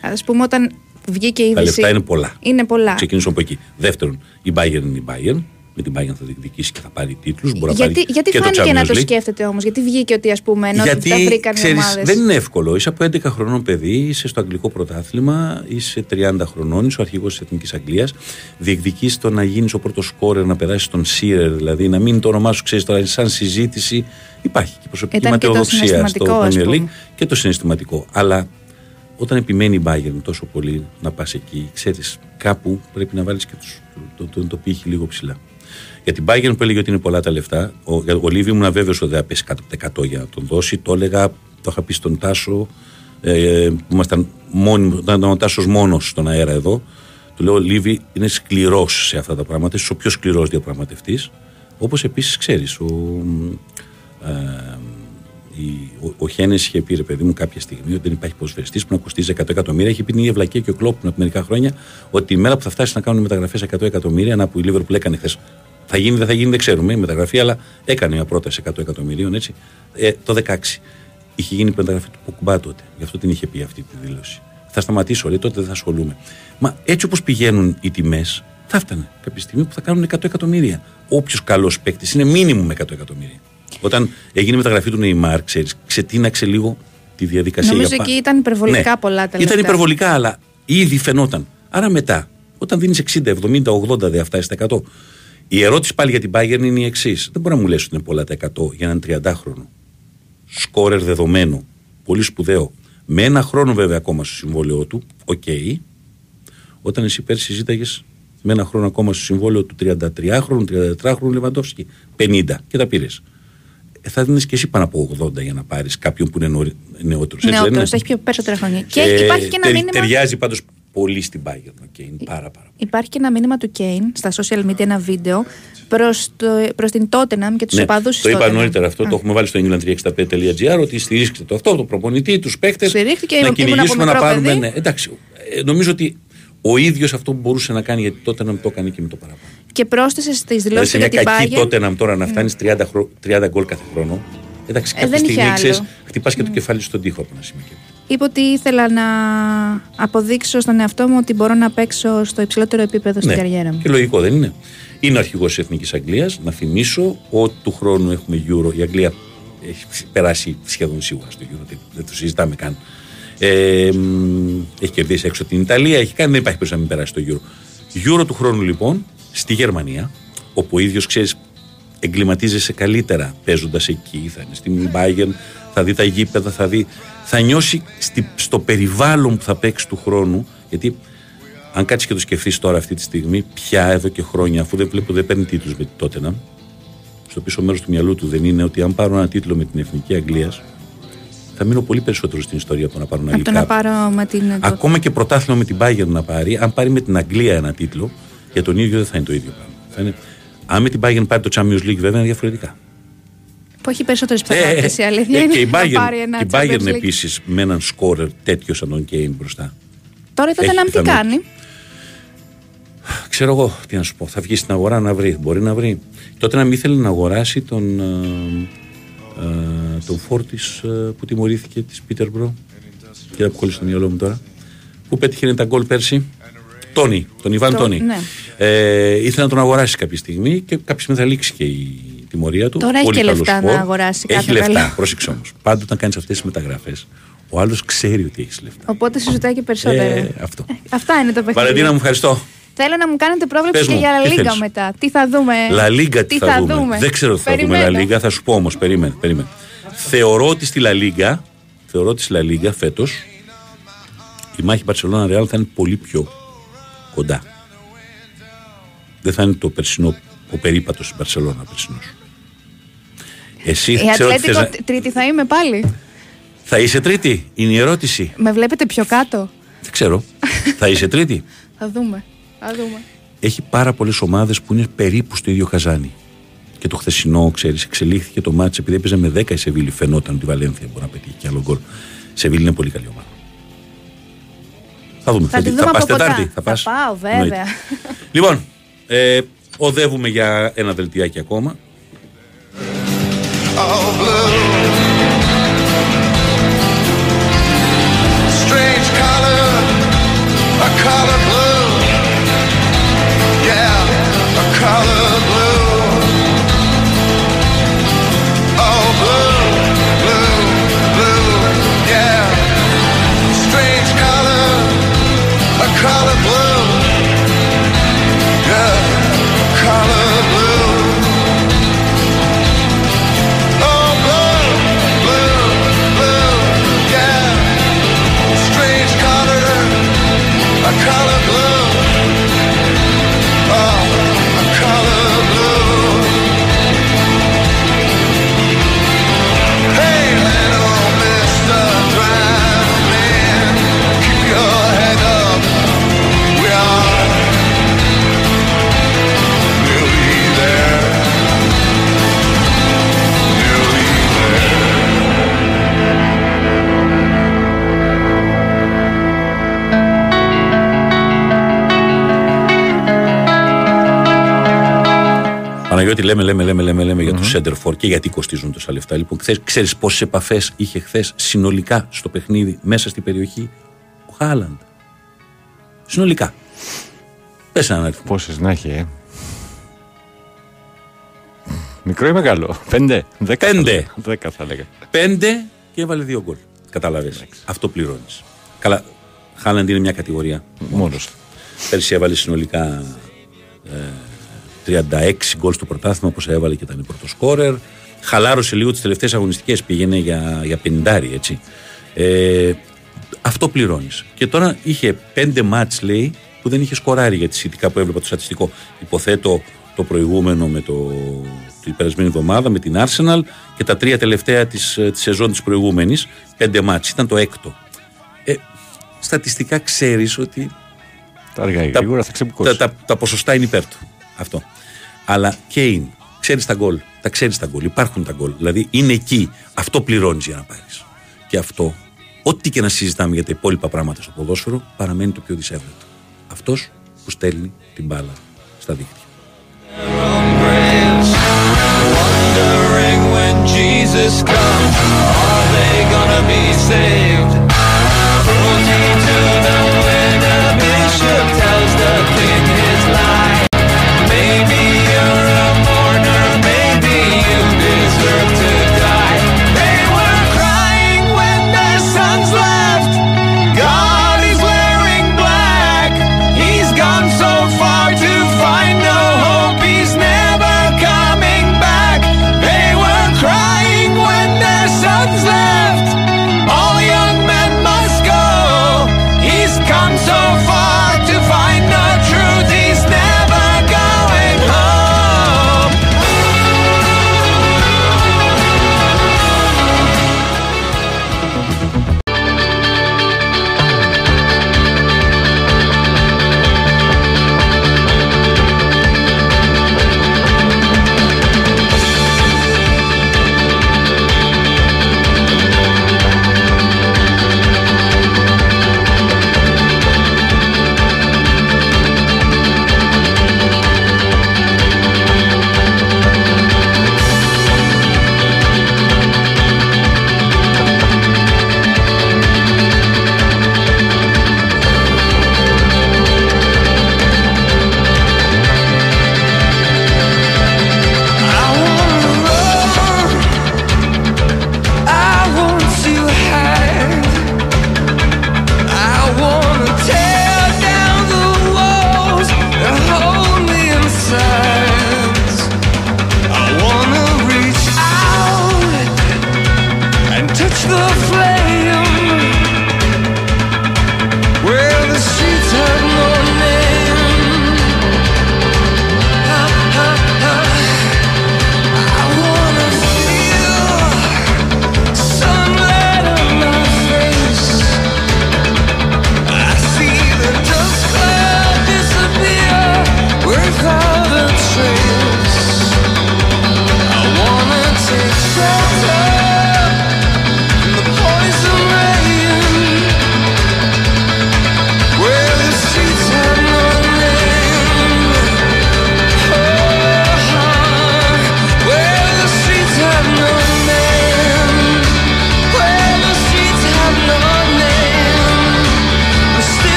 Α πούμε, όταν βγήκε η είδηση. Τα λεφτά είναι πολλά. Είναι πολλά. Ξεκινήσω από εκεί. Δεύτερον, η Bayern είναι η Bayern. Με την Bayern θα διεκδικήσει και θα πάρει τίτλους. Γιατί, γιατί και φάνηκε να το σκέφτεται όμως, γιατί βγήκε ότι ας πούμε ενώ γιατί, τα βρήκαν ξέρεις, οι ομάδες; Δεν είναι εύκολο. Είσαι από 11 χρονών παιδί, είσαι στο αγγλικό πρωτάθλημα, είσαι 30 χρονών, είσαι ο αρχηγός της Εθνικής Αγγλίας. Διεκδικείς το να γίνεις ο πρώτος σκόρερ, να περάσεις τον Σίρερ, δηλαδή να μην το όνομά σου ξέρεις τώρα σαν συζήτηση Υπάρχει και προσωπική ματαιοδοξία στο Premier League και το συναισθηματικό. Αλλά όταν επιμένει η Bayern τόσο πολύ να πας εκεί, ξέρεις, κάπου πρέπει να βάλεις και τους, το, το, το, το πύχη λίγο ψηλά. Για την Bayern που έλεγε ότι είναι πολλά τα λεφτά, ο, ο Λίβι ήμουν βέβαιο ότι δεν θα πέσει κάτω από 100 για να τον δώσει. Το έλεγα, το είχα πει στον Τάσο, ε, που ήμασταν μόνοι, ήταν ο Τάσος μόνος στον αέρα εδώ. Του λέω: Ο Λίβι είναι σκληρός σε αυτά τα πράγματα, είσαι ο πιο σκληρός διαπραγματευτής. Όπως επίσης ξέρεις, ο, ε, ο, ο Χένες είχε πει ρε παιδί μου κάποια στιγμή ότι δεν υπάρχει ποδοσφαιριστή που να κοστίζει 100 εκατομμύρια. Έχει πει την ίδια βλακία και ο Κλόπ πριν από μερικά χρόνια ότι η μέρα που θα φτάσει να κάνουν μεταγραφές 100 εκατομμύρια, να που η Λίβερπουλ έκανε χθες. Θα γίνει, δεν θα γίνει, δεν ξέρουμε η μεταγραφή, αλλά έκανε μια πρόταση 100 εκατομμυρίων έτσι. Ε, το 16 είχε γίνει η μεταγραφή του Ποκουμπά τότε. Γι' αυτό την είχε πει αυτή τη δήλωση. Θα σταματήσω, λέει, τότε δεν θα ασχολούμαι. Μα έτσι όπως πηγαίνουν οι τιμές, θα φτάνε κάποια στιγμή που θα κάνουν 100 εκατομμύρια. Όποιος καλός παίκτης είναι μήνυμο με 100 εκατομμύρια. Όταν έγινε η μεταγραφή του Νεϊμάρ, ξέρεις, ξετίναξε λίγο τη διαδικασία. Νομίζω εκεί ήταν υπερβολικά ναι, πολλά τα Ήταν υπερβολικά, αλλά ήδη φαινόταν. Άρα μετά, όταν δίνεις 60, 70, 80, δεν φτάσει στα 100. Η ερώτηση πάλι για την Bayern είναι η εξής. Δεν μπορεί να μου λες ότι είναι πολλά τα 100 για έναν 30χρονο. Σκόρερ δεδομένο. Πολύ σπουδαίο. Με ένα χρόνο βέβαια ακόμα στο συμβόλαιό του. ΟΚ. Okay. Όταν εσύ πέρσι ζήταγε με ένα χρόνο ακόμα στο συμβόλαιο του 33χρονου, 34χρονου Λεβαντόφσκι. 50 και τα πήρες. Ε, θα δίνεις και εσύ πάνω από 80 για να πάρεις κάποιον που είναι νεότερος. Νεότερος, έχει πιο περισσότερα χρόνια. Και ε, υπάρχει και ένα μήνυμα. Ταιριάζει πάντως πολύ στην Bayern ο Κέιν. Πάρα, πάρα. Υπάρχει και ένα μήνυμα του Κέιν στα social media, ένα βίντεο προς, το, προς την Tottenham και τους Ναι, οπαδούς το της είπα Tottenham. νωρίτερα αυτό, Α. το έχουμε βάλει στο england365.gr ότι στηρίξτε το αυτό, το προπονητή, τους παίκτες. Στηρίχθηκε, να ήμουν από κυνηγήσουμε να μικρό πάρουμε. παιδί. Ναι, εντάξει, ε, νομίζω ότι ο ίδιος αυτό που μπορούσε να κάνει γιατί τότε να το έκανε και με το παραπάνω. Και πρόσθεσε στις Δηλαδή δηλώσεις σε για μια την κακή Bayern. τότε να τώρα να φτάνεις 30, χρο- 30 γκολ κάθε χρόνο. Εντάξει, Ε, κάποια δεν είχε στιγμή άλλο. ξέρει, χτυπάς και το κεφάλι στον τοίχο από ένα σημείο. και έπειτα. Είπε ότι ήθελα να αποδείξω στον εαυτό μου ότι μπορώ να παίξω στο υψηλότερο επίπεδο στην καριέρα μου. Και λογικό δεν είναι. Είναι ο αρχηγός της Εθνικής Αγγλίας. Να θυμίσω ότι του χρόνου έχουμε Euro. Η Αγγλία έχει περάσει σχεδόν σίγουρα στο Euro. δεν- Δεν το συζητάμε καν. Ε, μ, έχει κερδίσει έξω την Ιταλία. Έχει κάνει, δεν υπάρχει περίπτωση να μην περάσει το Euro. Euro του χρόνου λοιπόν στη Γερμανία, όπου ο ίδιος ξέρεις εγκληματίζεσαι καλύτερα παίζοντας εκεί. Θα είναι στην Bayern, θα δει τα γήπεδα, θα δει. Θα νιώσει στη- στο περιβάλλον που θα παίξει του χρόνου. Γιατί αν κάτσεις και το σκεφτείς τώρα αυτή τη στιγμή, πια εδώ και χρόνια, αφού δεν βλέπω δεν παίρνει τίτλους με την Τότενα, στο πίσω μέρος του μυαλού του δεν είναι ότι αν πάρω ένα τίτλο με την Εθνική Αγγλίας, θα μείνω πολύ περισσότερο στην ιστορία από το να πάρω ένα Από το να League Cup. πάρω με την. Ακόμα και πρωτάθλημα με την Bayern να πάρει, αν πάρει με την Αγγλία ένα τίτλο, για τον ίδιο δεν θα είναι το ίδιο πράγμα. Θα είναι, αν με την Bayern πάρει το Champions League, βέβαια είναι διαφορετικά. Που έχει περισσότερες Ε, πιθανότητε. Η αλήθεια ε, είναι και η να πάρει Bayern, ένα και η Champions Bayern League. επίσης με έναν σκόρερ τέτοιος σαν τον Κέιν μπροστά. Τώρα τότε έχει να μην τι πιθανότητες. κάνει; Ξέρω εγώ τι να σου πω. Θα βγει στην αγορά να βρει. Μπορεί να βρει. Τότε να μην ήθελε να αγοράσει τον, ε, ε, τον φόρτη που τιμωρήθηκε της Πίτερμπρο. Και να κόλλησε στο μυαλό μου τώρα. Πού πέτυχε τα γκολ πέρσι. Τόνι, τον Ιβάν Το- Τόνι. ναι. Ε, ήθελε να τον αγοράσει κάποια στιγμή και κάποια στιγμή θα λήξει και η τιμωρία του. Τώρα έχει Πολύ και καλός λεφτά σπορ. να αγοράσει Έχει κάθε λεφτά. καλό. Πρόσεξε όμως. Πάντα όταν κάνεις αυτές τις μεταγραφές, ο άλλος ξέρει ότι έχεις λεφτά. Οπότε συζητάει και περισσότερο. Ε, αυτό. Αυτά είναι τα παιχνίδια. Βαλεντίνα μου, ευχαριστώ. Θέλω να μου κάνετε πρόβλεψη Πες και μου, για τι La Liga θέλεις; μετά. Τι θα δούμε; Λα Λίγκα τι, θα, δούμε; Δεν ξέρω τι θα δούμε Λα Περιμένω. Λίγκα, θα σου πω όμως. Περίμενε, περίμενε. Θεωρώ ότι στη Λα Λίγκα, θεωρώ ότι στη Λα Λίγκα φέτος η μάχη Μπαρσελόνα Ρεάλ θα είναι πολύ πιο κοντά. Δεν θα είναι το περσινό, ο περίπατος στην Μπαρσελόνα περσινός. Εσύ Η ξέρω ότι θες Ατλέτικο να... τρίτη θα είμαι πάλι. Θα είσαι τρίτη, είναι η ερώτηση. Με βλέπετε πιο κάτω. Δεν ξέρω. θα είσαι τρίτη; Θα δούμε. Θα δούμε. έχει πάρα πολλές ομάδες που είναι περίπου στο ίδιο καζάνι. Και το χθεσινό, ξέρεις, εξελίχθηκε το μάτσο επειδή έπαιζε με 10 η Σεβίλη. Φαινόταν ότι η Βαλένθια μπορεί να πετύχει και άλλο γκολ. Η Σεβίλη είναι πολύ καλή ομάδα. Θα δούμε. Θα τη θα δούμε πας από κοντά. Τετάρτη. Θα πας; πάω, βέβαια. Εννοείται. λοιπόν, ε, οδεύουμε για ένα δελτιάκι ακόμα. all blue. Strange color, Παναγιώτη, λέμε, λέμε, λέμε, λέμε, λέμε για του Σέντερφορ και γιατί κοστίζουν τόσα λεφτά. Λοιπόν, ξέρεις πόσες επαφές είχε χθες συνολικά στο παιχνίδι μέσα στην περιοχή ο Χάλαντ; Συνολικά. Πες έναν αριθμό. Πόσες να έχει, ε. Μικρό ή μεγάλο; Πέντε. Δέκα. Πέντε. θα- Δέκα θα λέγα. Πέντε και έβαλε δύο γκολ. Κατάλαβε. Αυτό πληρώνεις. Καλά, Χάλαντ είναι μια κατηγορία. Μόνος. Πέρσι έβαλε συνολικά ε, 36 γκολ στο πρωτάθλημα, όπως έβαλε και ήταν πρώτο σκόρερ. Χαλάρωσε λίγο τις τελευταίες αγωνιστικές, πήγαινε για, για 50, έτσι. Ε, αυτό πληρώνεις. Και τώρα είχε πέντε μάτς λέει που δεν είχε σκοράρει για τη σχετικά που έβλεπα το στατιστικό. Υποθέτω το προηγούμενο με το, την περασμένη εβδομάδα με την Arsenal και τα τρία τελευταία της, ε, της σεζόν της προηγούμενης, πέντε μάτς. Ήταν το έκτο. Ε, στατιστικά ξέρεις ότι Τα αργά ή τα, γρήγορα θα τα, ξεμπουκώσει. τα, τα ποσοστά είναι υπέρ του. Αυτό αλλά Κέιν ξέρεις τα γκολ. Τα ξέρεις τα γκολ. Υπάρχουν τα γκολ. Δηλαδή είναι εκεί. Αυτό πληρώνεις για να πάρεις. Και αυτό, ό,τι και να συζητάμε για τα υπόλοιπα πράγματα στο ποδόσφαιρο, παραμένει το πιο δυσέβρετο. Αυτός που στέλνει την μπάλα στα δίκτυα.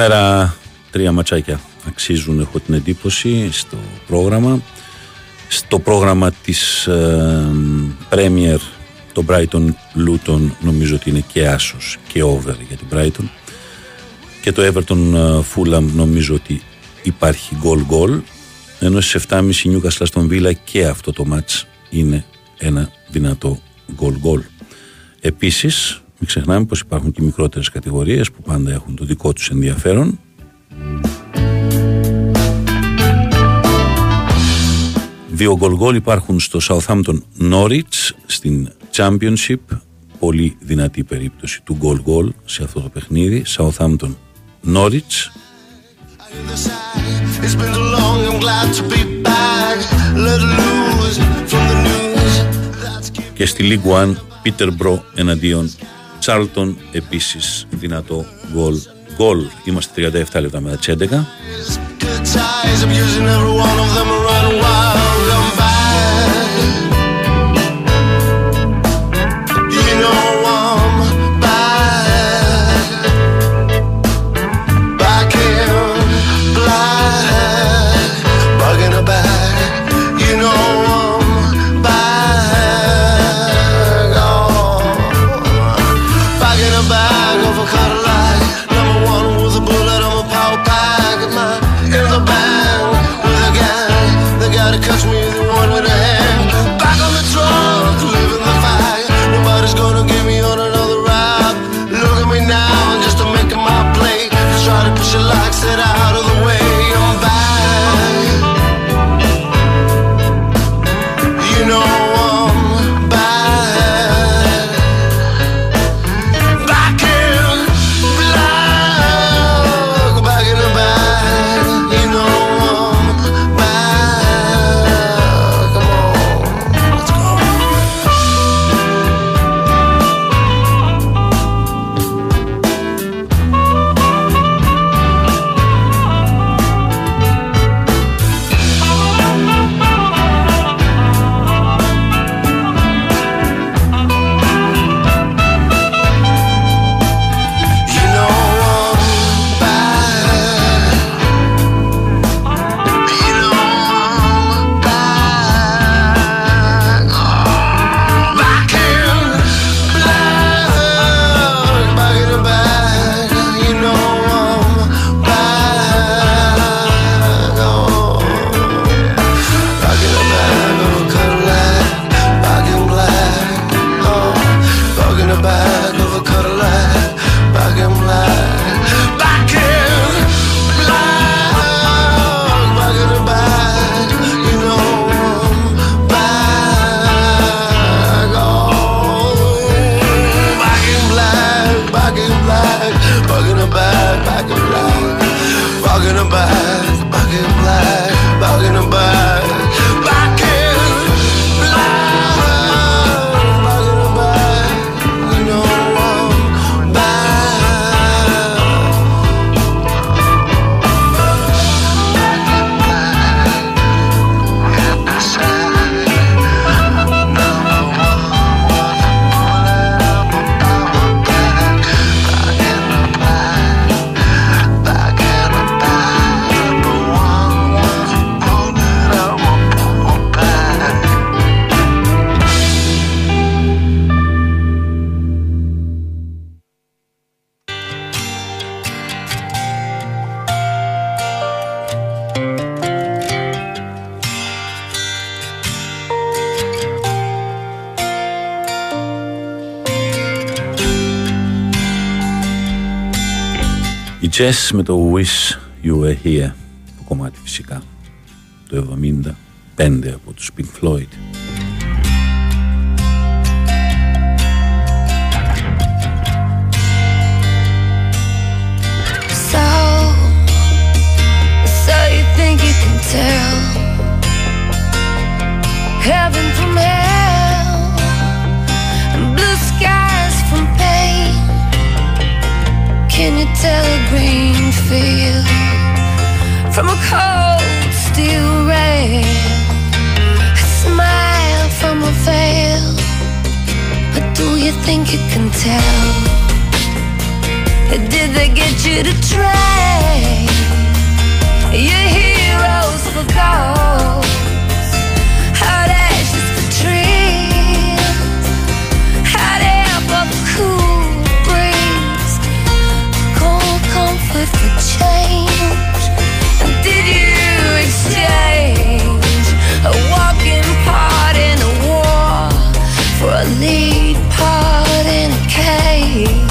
Σήμερα τρία ματσάκια αξίζουν έχω την εντύπωση στο πρόγραμμα. Στο πρόγραμμα της ε, Premier το Brighton Luton νομίζω ότι είναι και άσος και over για την Brighton και το Everton ε, Fulham νομίζω ότι υπάρχει goal goal ενώ στις 7.30 Newcastle στον Villa και αυτό το match είναι ένα δυνατό goal goal. Επίσης ξεχνάμε πως υπάρχουν και μικρότερες κατηγορίες που πάντα έχουν το δικό τους ενδιαφέρον. Δύο γκολ γκολ υπάρχουν στο Southampton Norwich στην Championship. Πολύ δυνατή περίπτωση του γκολ γκολ σε αυτό το παιχνίδι. Southampton Norwich. Και στη League One Peterborough εναντίον Τσάρλτον επίσης δυνατό γκολ. Γκολ είμαστε 37 λεπτά μετά τις 11. Wish You Were Here. Το κομμάτι φυσικά το 75 από τους Pink Floyd. Heaven Can you tell a green field from a cold steel rail? A smile from a veil, but do you think you can tell? Did they get you to trade your heroes for gold? need part in a cage.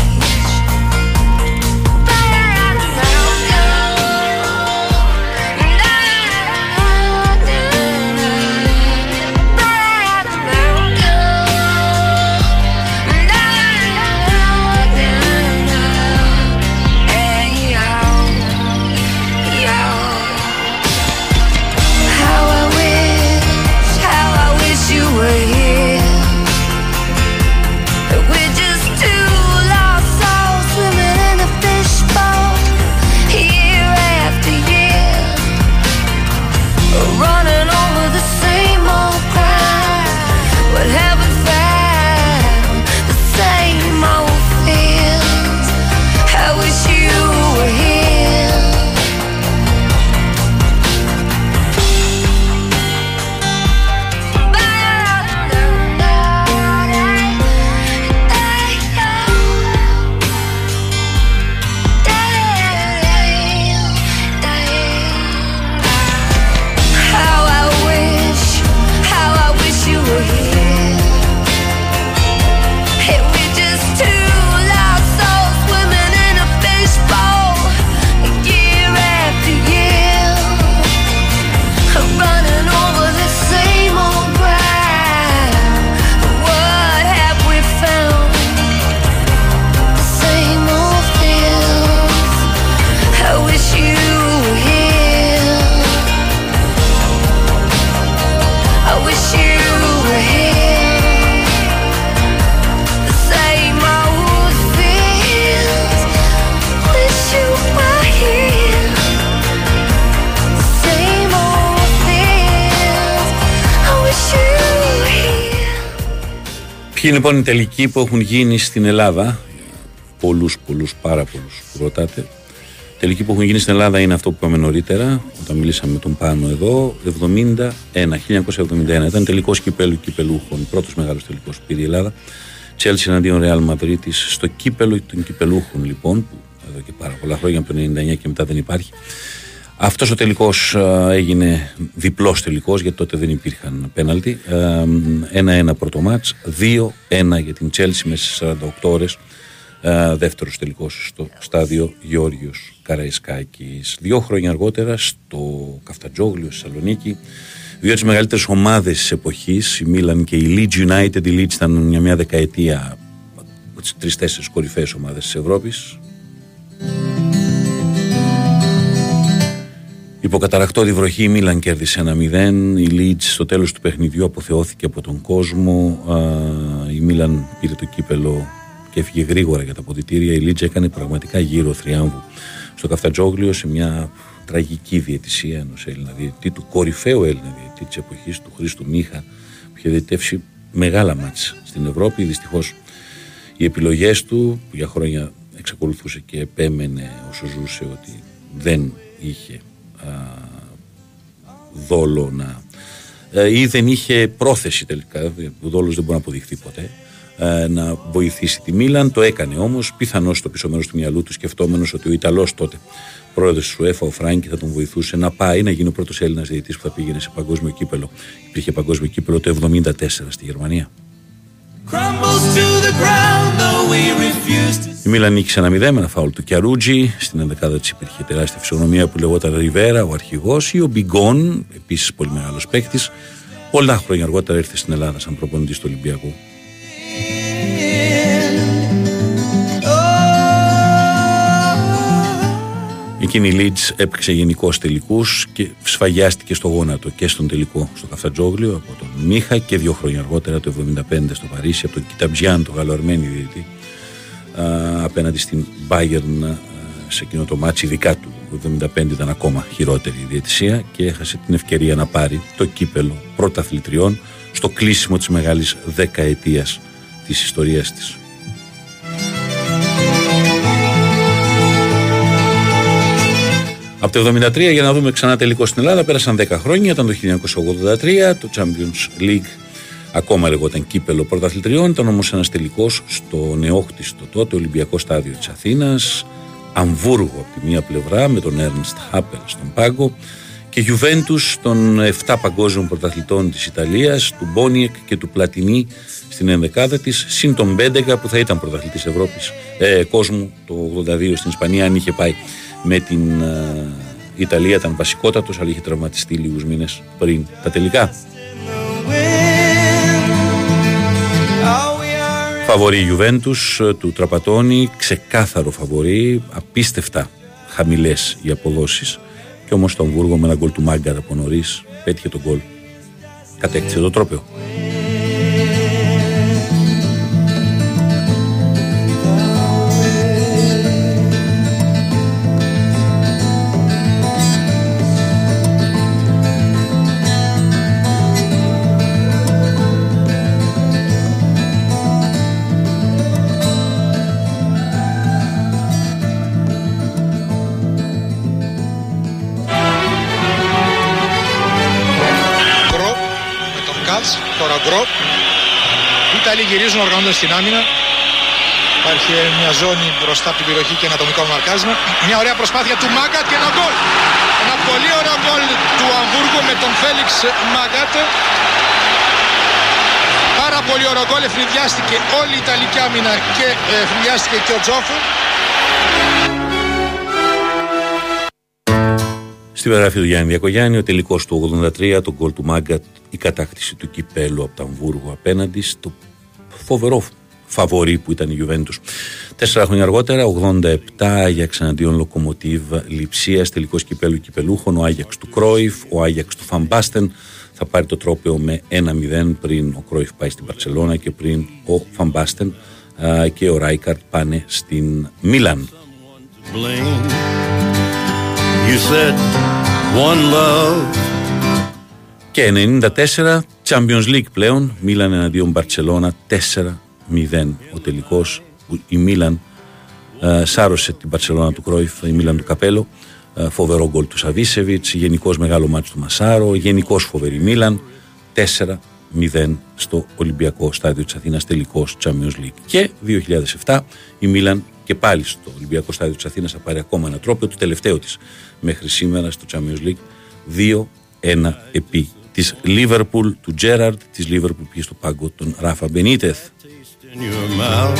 Ποιοι λοιπόν οι τελικοί που έχουν γίνει στην Ελλάδα, πολλούς, πολλούς, πάρα πολλούς που ρωτάτε. Τελικοί που έχουν γίνει στην Ελλάδα είναι αυτό που είπαμε νωρίτερα, όταν μιλήσαμε με τον Πάνο εδώ, 71, 1971. Ήταν τελικό κυπέλου κυπελούχων, πρώτος μεγάλος τελικός που πήρε η Ελλάδα. Τσέλσι εναντίον Ρεάλ Μαδρίτη στο κύπελο των κυπελούχων λοιπόν, που εδώ και πάρα πολλά χρόνια από το 99 και μετά δεν υπάρχει. Αυτός ο τελικός έγινε διπλός τελικός, γιατί τότε δεν υπήρχαν πέναλτι. 1-1 πρώτο μάτς, 2-1 για την Τσέλσι μέσα σε 48 ώρες. Δεύτερος τελικός στο στάδιο Γιώργιο Καραϊσκάκης. Δύο χρόνια αργότερα στο Καφτατζόγλιο στη Θεσσαλονίκη. Δύο από τις μεγαλύτερες ομάδες της εποχής, η Μίλαν και η Leeds United. Η Leeds ήταν για μια δεκαετία από τις τρει-τέσσερι κορυφαίες ομάδες της Ευρώπης. Υποκαταρακτώδη βροχή η Μίλαν κέρδισε ένα 0. Η Leeds στο τέλος του παιχνιδιού αποθεώθηκε από τον κόσμο. Η Μίλαν πήρε το κύπελο και έφυγε γρήγορα για τα ποδητήρια. Η Leeds έκανε πραγματικά γύρω θριάμβου στο Καφτατζόγλιο σε μια τραγική διαιτησία ενός Έλληνα διαιτητή, του κορυφαίου Έλληνα διαιτητή της εποχής του Χρήστου Μίχα, που είχε διαιτητεύσει μεγάλα μάτια στην Ευρώπη. Δυστυχώς οι επιλογές του, που για χρόνια εξακολουθούσε και επέμενε όσο ζούσε ότι δεν είχε δόλο να ε, ή δεν είχε πρόθεση τελικά, ο δόλος δεν μπορεί να αποδειχθεί ποτέ ε, να βοηθήσει τη Μίλαν, το έκανε όμως πιθανώς στο πίσω μέρος του μυαλού του σκεφτόμενος ότι ο Ιταλός τότε πρόεδρος της UEFA, ο Φράγκη θα τον βοηθούσε να πάει να γίνει ο πρώτος Έλληνας διαιτητής που θα πήγαινε σε παγκόσμιο κύπελο. Υπήρχε παγκόσμιο κύπελο το 1974 στη Γερμανία η Μίλαν νίκησε ένα 0 με ένα φάουλ του Κιαρούτζι. Στην 11η της υπήρχε τεράστια φυσιογνωμία που λεγόταν Ριβέρα, ο αρχηγός, ή ο Μπιγκόν, επίσης πολύ μεγάλος παίκτης. Πολλά χρόνια αργότερα ήρθε στην Ελλάδα σαν προπονητής του Ολυμπιακού. Εκείνη η Λίτς έπαιξε γενικώς τελικούς και σφαγιάστηκε στο γόνατο και στον τελικό στο Καφτατζόγλιο από τον Μίχα και δύο χρόνια αργότερα το 1975 στο Παρίσι από τον Κιταμπτζιάν, τον Γαλλοαρμένη διαιτητή απέναντι στην Bayern σε εκείνο το ματς ειδικά του το 1975 ήταν ακόμα χειρότερη η διαιτησία και έχασε την ευκαιρία να πάρει το κύπελο πρωταθλητριών στο κλείσιμο της μεγάλης δεκαετίας της ιστορίας της. Από το 1973 για να δούμε ξανά τελικό στην Ελλάδα πέρασαν 10 χρόνια, ήταν το 1983, το Champions League ακόμα λεγόταν κύπελο πρωταθλητριών, ήταν όμως ένας τελικός στο νεόχτιστο τότε Ολυμπιακό στάδιο της Αθήνας, Αμβούργο από τη μία πλευρά με τον Ernst Happel στον πάγκο και Juventus των 7 παγκόσμιων πρωταθλητών της Ιταλίας, του Μπόνιεκ και του Πλατινί στην ενδεκάδα της, συν τον Μπέντεγκα που θα ήταν πρωταθλητής Ευρώπης, ε, κόσμου το 82 στην Ισπανία αν είχε πάει με την ε, Ιταλία ήταν βασικότατος αλλά είχε τραυματιστεί λίγους μήνες πριν τα τελικά. Φαβορή Ιουβέντους ε, του Τραπατώνη, ξεκάθαρο φαβορή, απίστευτα χαμηλές οι αποδόσεις και όμως το Αμβούργο με ένα γκολ του Μάγκα από νωρίς πέτυχε τον γκολ. Κατέκτησε το τρόπαιο. Γυρίζουν, οργανώνονται στην άμυνα. Υπάρχει μια ζώνη μπροστά από την περιοχή και ένα ατομικό μαρκάρισμα. Μια ωραία προσπάθεια του Μάγκατ και ένα γκολ. Ένα πολύ ωραίο γκολ του Αμβούργου με τον Φέλιξ Μάγκατ. Πάρα πολύ ωραίο γκολ. Ευνηδιάστηκε όλη η Ιταλική άμυνα και ευνηδιάστηκε και ο Τζόφου. Στη βιογραφία του Γιάννη Διακογιάννη, ο τελικός του 83, το γκολ του Μάγκατ, η κατάκτηση του κυπέλου από τα Αμβούργο απέναντι στο φοβερό φαβορή που ήταν η Juventus. Τέσσερα χρόνια αργότερα, 87, Άγιαξ εναντίον Λοκομοτίβ Λιψίας, τελικός κυπέλου κυπελούχων, ο Άγιαξ του Κρόιφ, ο Άγιαξ του Φαμπάστεν. Θα πάρει το τρόπαιο με 1-0 πριν ο Κρόιφ πάει στην Παρσελώνα και πριν ο Φαμπάστεν και ο Ράικαρτ πάνε στην Μίλαν. Και 94 Champions League πλέον, Μίλαν εναντίον Μπαρτσελώνα 4-0 ο τελικός που η Μίλαν ε, σάρωσε την Μπαρτσελώνα του Κρόιφ, η Μίλαν του Καπέλο. Ε, φοβερό γκολ του Σαβίσεβιτς γενικώ μεγάλος μάτσο του Μασάρο γενικώ φοβερή Μίλαν. 4-0 στο Ολυμπιακό στάδιο της Αθήνας τελικός Champions League. Και 2007 η Μίλαν και πάλι στο Ολυμπιακό στάδιο της Αθήνας θα πάρει ακόμα ένα τρόπο το τελευταίο της μέχρι σήμερα στο Champions League. 2-1 επί της Λίβερπουλ του Τζέραρντ της Λίβερπουλ πήγε στο πάγκο τον Ράφα Μπενίτεθ in your mouth.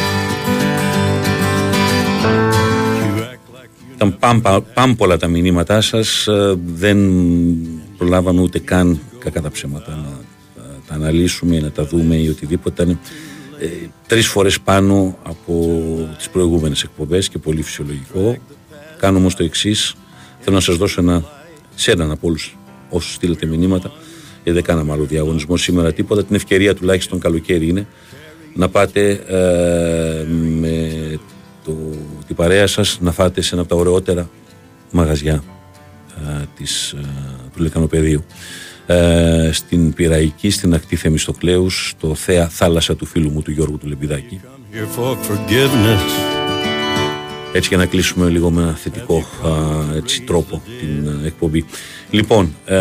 Ήταν πάμπα- πάμπολα τα μηνύματά σας ε, Δεν προλάβαμε ούτε καν κακά τα ψέματα να ε, τα αναλύσουμε ή να τα δούμε ή οτιδήποτε Ήταν ε, τρεις φορές πάνω από τις προηγούμενες εκπομπές και πολύ φυσιολογικό Κάνω όμως το εξής. Θέλω να σας δώσω ένα σε έναν από όλους όσους στείλετε μηνύματα γιατί δεν κάναμε άλλο διαγωνισμό σήμερα τίποτα. Την ευκαιρία τουλάχιστον καλοκαίρι είναι να πάτε ε, με το, την παρέα σας να φάτε σε ένα από τα ωραιότερα μαγαζιά ε, της, ε, του Λεκανοπεδίου. Ε, στην Πυραϊκή, στην ακτή Θεμιστοκλέους στο Θέα Θάλασσα του φίλου μου του Γιώργου του Λεμπιδάκη. Here for forgiveness. Έτσι για να κλείσουμε λίγο με ένα θετικό α, έτσι, τρόπο την α, εκπομπή. Λοιπόν, ε,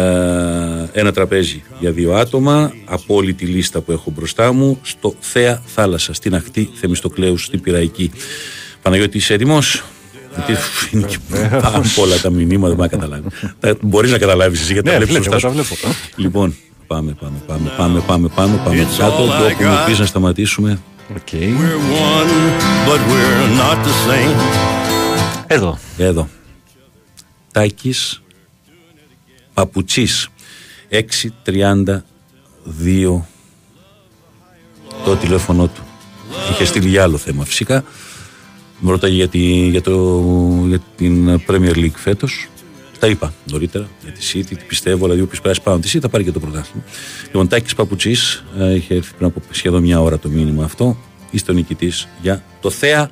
ένα τραπέζι για δύο άτομα από όλη τη λίστα που έχω μπροστά μου στο Θέα Θάλασσα, στην ακτή Θεμιστοκλέους, στην Πυραϊκή. Παναγιώτης, είσαι έτοιμος; Γιατί είναι και πάρα πολλά τα μηνύματα, δεν καταλάβεις. Μπορείς να καταλάβεις εσύ γιατί τα Ναι, βλέπεις βλέπω, μπροστά τα σου. βλέπω. Λοιπόν, πάμε, πάμε, πάμε, πάμε, πάμε, πάμε, πάμε It's κάτω. all Και I όπου μου got. πεις να σταματήσουμε, OK. We're one, but we're not the same. Εδώ. Εδώ. Τάκης Παπουτσής 632 το τηλέφωνο του. Είχε στείλει για άλλο θέμα φυσικά. Με ρωτάει για, τη, για, το, για την Premier League φέτος. Τα είπα νωρίτερα για τη City, τι πιστεύω, δηλαδή όποιος περάσει πάνω τη City θα πάρει και το πρωτάθλημα. Λοιπόν, Τάκης Παπουτσής, ε, είχε έρθει πριν από σχεδόν μια ώρα το μήνυμα αυτό. Είστε ο νικητής για το Θέα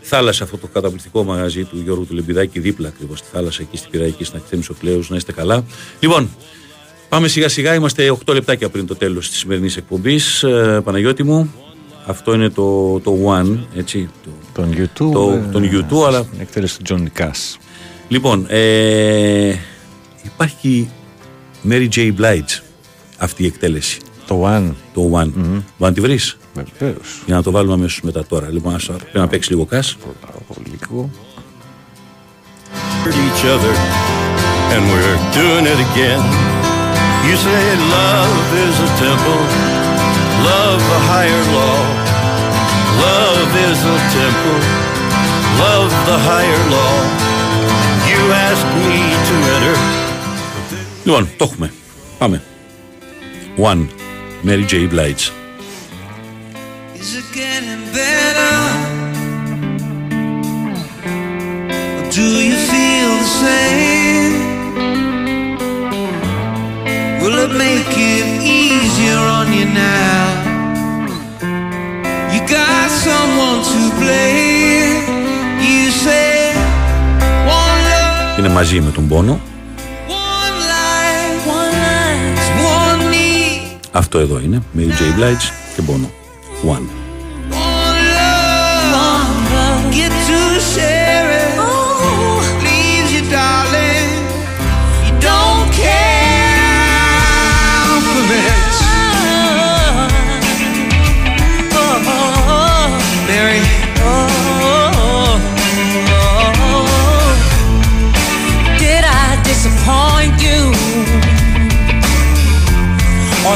Θάλασσα, αυτό το καταπληκτικό μαγαζί του Γιώργου του Λεμπιδάκη, δίπλα ακριβώς στη θάλασσα, εκεί στην Πυραϊκή, στην Ακτή Μισοκλέου. Να είστε καλά. Λοιπόν, πάμε σιγά σιγά. Είμαστε 8 λεπτάκια πριν το τέλος της σημερινής εκπομπής. Ε, Παναγιώτη μου, αυτό είναι το, το One, έτσι. Το, Τον YouTube. Το- ε, τον YouTube, αλλά- Στην εκτέλεση του Johnny Cash. Λοιπόν, ε, υπάρχει Mary J. Blige αυτή η εκτέλεση. Το One. Το One. Μπορεί να τη βρεις; Βεβαίως. για να το βάλουμε αμέσως μετά τώρα. Λοιπόν, ας, πρέπει να παίξει λίγο κας. Λίγο. hurt each other, and we're doing it again. You say love is a temple, love a higher law. Love is a temple, love the higher law. You ask me to enter. Λοιπόν, το έχουμε. Πάμε. One. Mary J. Blige. Is it getting better? Or do you feel the same? Will it make it easier on you now? You got someone to blame. μαζί με τον πόνο. Αυτό εδώ είναι, με UJ Blights και πόνο. One.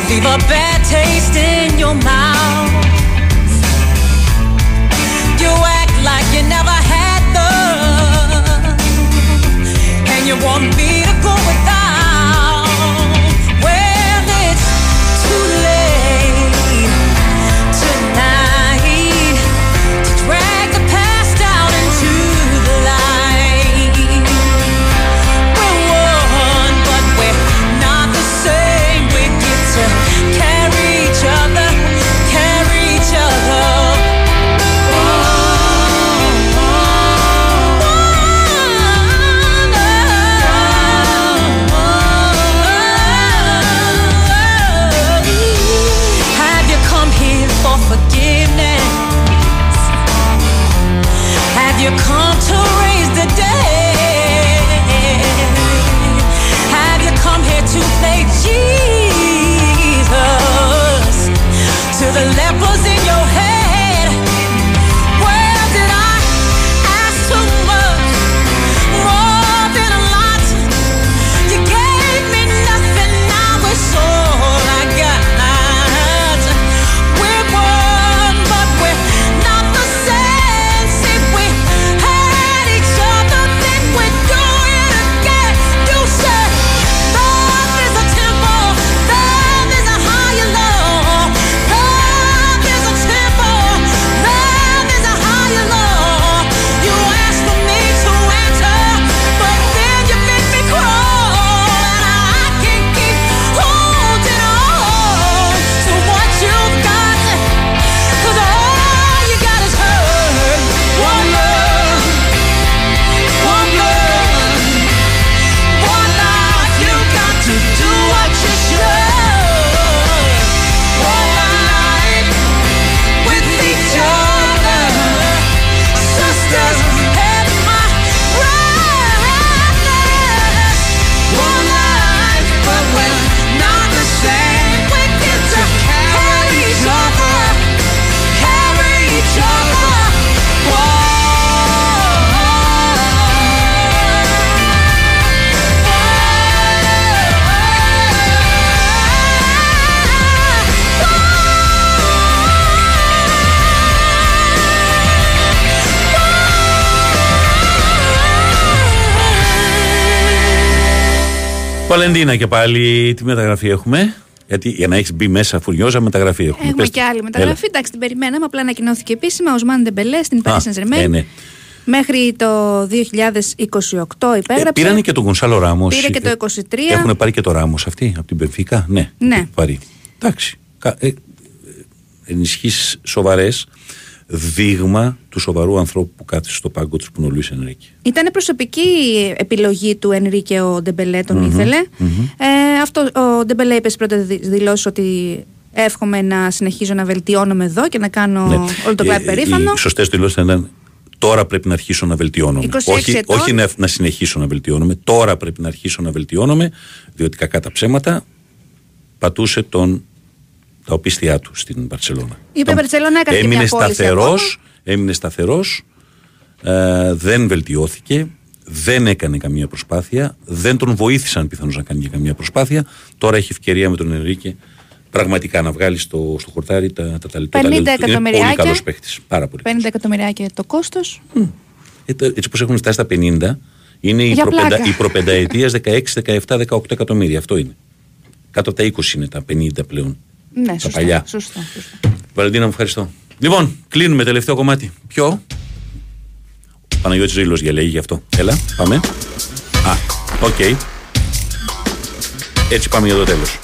Leave a bad taste in your mouth? Βαλεντίνα και πάλι τι μεταγραφή έχουμε; Γιατί για να έχεις μπει μέσα φουριόζα μεταγραφή έχουμε. Έχουμε Πες- και άλλη μεταγραφή. Εντάξει, την περιμέναμε. Απλά ανακοινώθηκε επίσημα. Ο Σμάν Ντεμπελέ στην Α, Paris Saint Germain. ε, ναι. Μέχρι το 2028 Ε, υπέγραψε. πήρανε και τον Γκονσάλο Ράμο. Πήρε και το 23. Έχουν πάρει και το Ράμο αυτή από την Πενφύκα; Ναι, Ναι. έχει πάρει. Εντάξει. Κα- Ε, Ενισχύσεις σοβαρές. Δείγμα του σοβαρού ανθρώπου που κάθισε στο πάγκο του που είναι ο Λουίς Ενρίκη. Ήταν προσωπική επιλογή του Ενρίκε ο Ντεμπελέ, τον ήθελε Ε, αυτό, ο Ντεμπελέ είπε στις πρώτες δηλώσεις ότι εύχομαι να συνεχίζω να βελτιώνομαι εδώ και να κάνω όλο το κλαμπ περήφανο. Ναι. Οι σωστές δηλώσεις θα ήταν τώρα πρέπει να αρχίσω να βελτιώνομαι. 26 όχι ετών. όχι να, να συνεχίσω να βελτιώνομαι. Τώρα πρέπει να αρχίσω να βελτιώνομαι, διότι κακά τα ψέματα πατούσε τον, τα οπίσθια του στην Μπαρτσελόνα. Είπε η Μπαρτσελόνα, έκανε και έμεινε μια πώληση σταθερός, έμεινε σταθερός, ε, δεν βελτιώθηκε, δεν έκανε καμία προσπάθεια, δεν τον βοήθησαν πιθανώς να κάνει και καμία προσπάθεια. Τώρα έχει ευκαιρία με τον Ενρίκε πραγματικά να βγάλει στο, στο χορτάρι τα, τα ταλαιπωρία. 50 Είναι πολύ εκατομμυριάκια. καλός παίχτης, πάρα πολύ. 50 εκατομμυριάκια το κόστος. Ε, το- Έτσι όπως έχουν φτάσει στα 50, είναι η, Για προπεντα, πλάκα. η προπενταετίας 16, 17, 18 εκατομμύρια. Αυτό είναι. Κάτω από τα 20 είναι τα 50 πλέον. Ναι, τα σωστά. παλιά. σωστά, σωστά. Βαλεντίνα, μου ευχαριστώ. Λοιπόν, κλείνουμε τελευταίο κομμάτι. Ποιο; Παναγιώτης Ρήλος διαλέγει γι' αυτό. Έλα, πάμε. Α, οκ. Έτσι πάμε για το τέλος.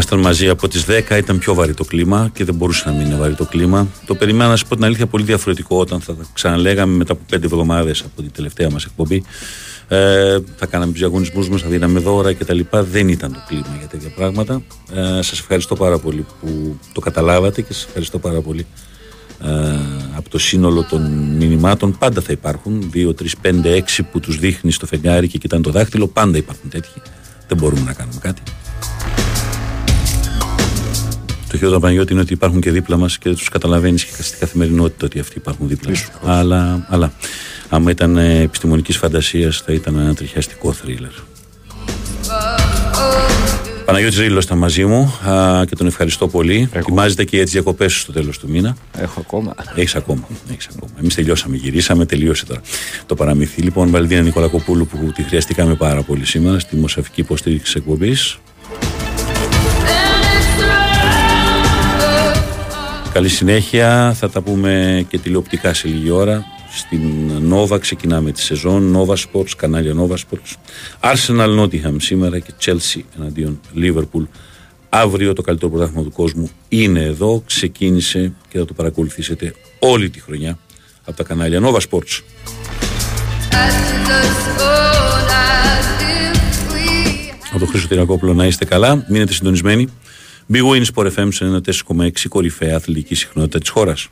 Ήμασταν μαζί από τις 10, ήταν πιο βαρύ το κλίμα και δεν μπορούσε να μην είναι βαρύ το κλίμα. Το περιμένα να σου πω την αλήθεια πολύ διαφορετικό όταν θα τα ξαναλέγαμε μετά από πέντε εβδομάδες από την τελευταία μας εκπομπή. Ε, θα κάναμε τους διαγωνισμούς μας, θα δίναμε δώρα κτλ. Δεν ήταν το κλίμα για τέτοια πράγματα. Ε, σας ευχαριστώ πάρα πολύ που το καταλάβατε και σας ευχαριστώ πάρα πολύ ε, από το σύνολο των μηνυμάτων. Πάντα θα υπάρχουν 2, 3, 5, 6 που τους δείχνεις στο φεγγάρι και κοιτάνε το δάχτυλο. Πάντα υπάρχουν τέτοιοι. Δεν μπορούμε να κάνουμε κάτι. Το χειρότερο του Παναγιώτη είναι ότι υπάρχουν και δίπλα μας και δεν τους καταλαβαίνεις και στην καθημερινότητα ότι αυτοί υπάρχουν δίπλα σου. Αλλά, αλλά άμα ήταν ε, επιστημονικής φαντασίας θα ήταν ένα τριχιαστικό θρίλερ. Παναγιώτης Ρήλος ήταν μαζί μου α, και τον ευχαριστώ πολύ. Ετοιμάζεται και για τι διακοπές σου στο τέλος του μήνα. Έχω ακόμα. Έχεις ακόμα. Έχεις ακόμα. Εμείς τελειώσαμε, γυρίσαμε, τελείωσε τώρα το παραμύθι. Λοιπόν, Βαλδίνα Νικολακοπούλου που τη χρειαστήκαμε πάρα πολύ σήμερα στη δημοσιογραφική υποστήριξη εκπομπής. Καλή συνέχεια. Θα τα πούμε και τηλεοπτικά σε λίγη ώρα. Στην Nova ξεκινάμε τη σεζόν. Nova Sports, κανάλια Nova Sports. Arsenal Nottingham σήμερα και Chelsea εναντίον Liverpool. Αύριο το καλύτερο πρωτάθλημα του κόσμου είναι εδώ. Ξεκίνησε και θα το παρακολουθήσετε όλη τη χρονιά από τα κανάλια Nova Sports. Από τον Χρήστο Τυρακόπουλο να είστε καλά. Μείνετε συντονισμένοι. Big Win Sport FM σε ένα 4,6 κορυφαία αθλητική συχνότητα της χώρας.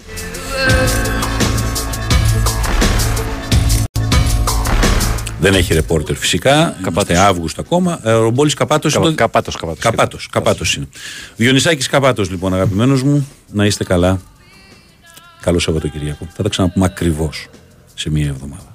Δεν έχει ρεπόρτερ φυσικά. Είμαστε Αύγουστο ακόμα. Ε, ο Ρομπόλης Καπάτος. Κα- είναι το- Καπάτος, Καπάτος. Καπάτος, Καπάτος είναι. Διονυσάκης Καπάτος λοιπόν αγαπημένος μου. Να είστε καλά. Καλό Σαββατοκυριακό. Θα τα ξαναπούμε ακριβώς σε μία εβδομάδα.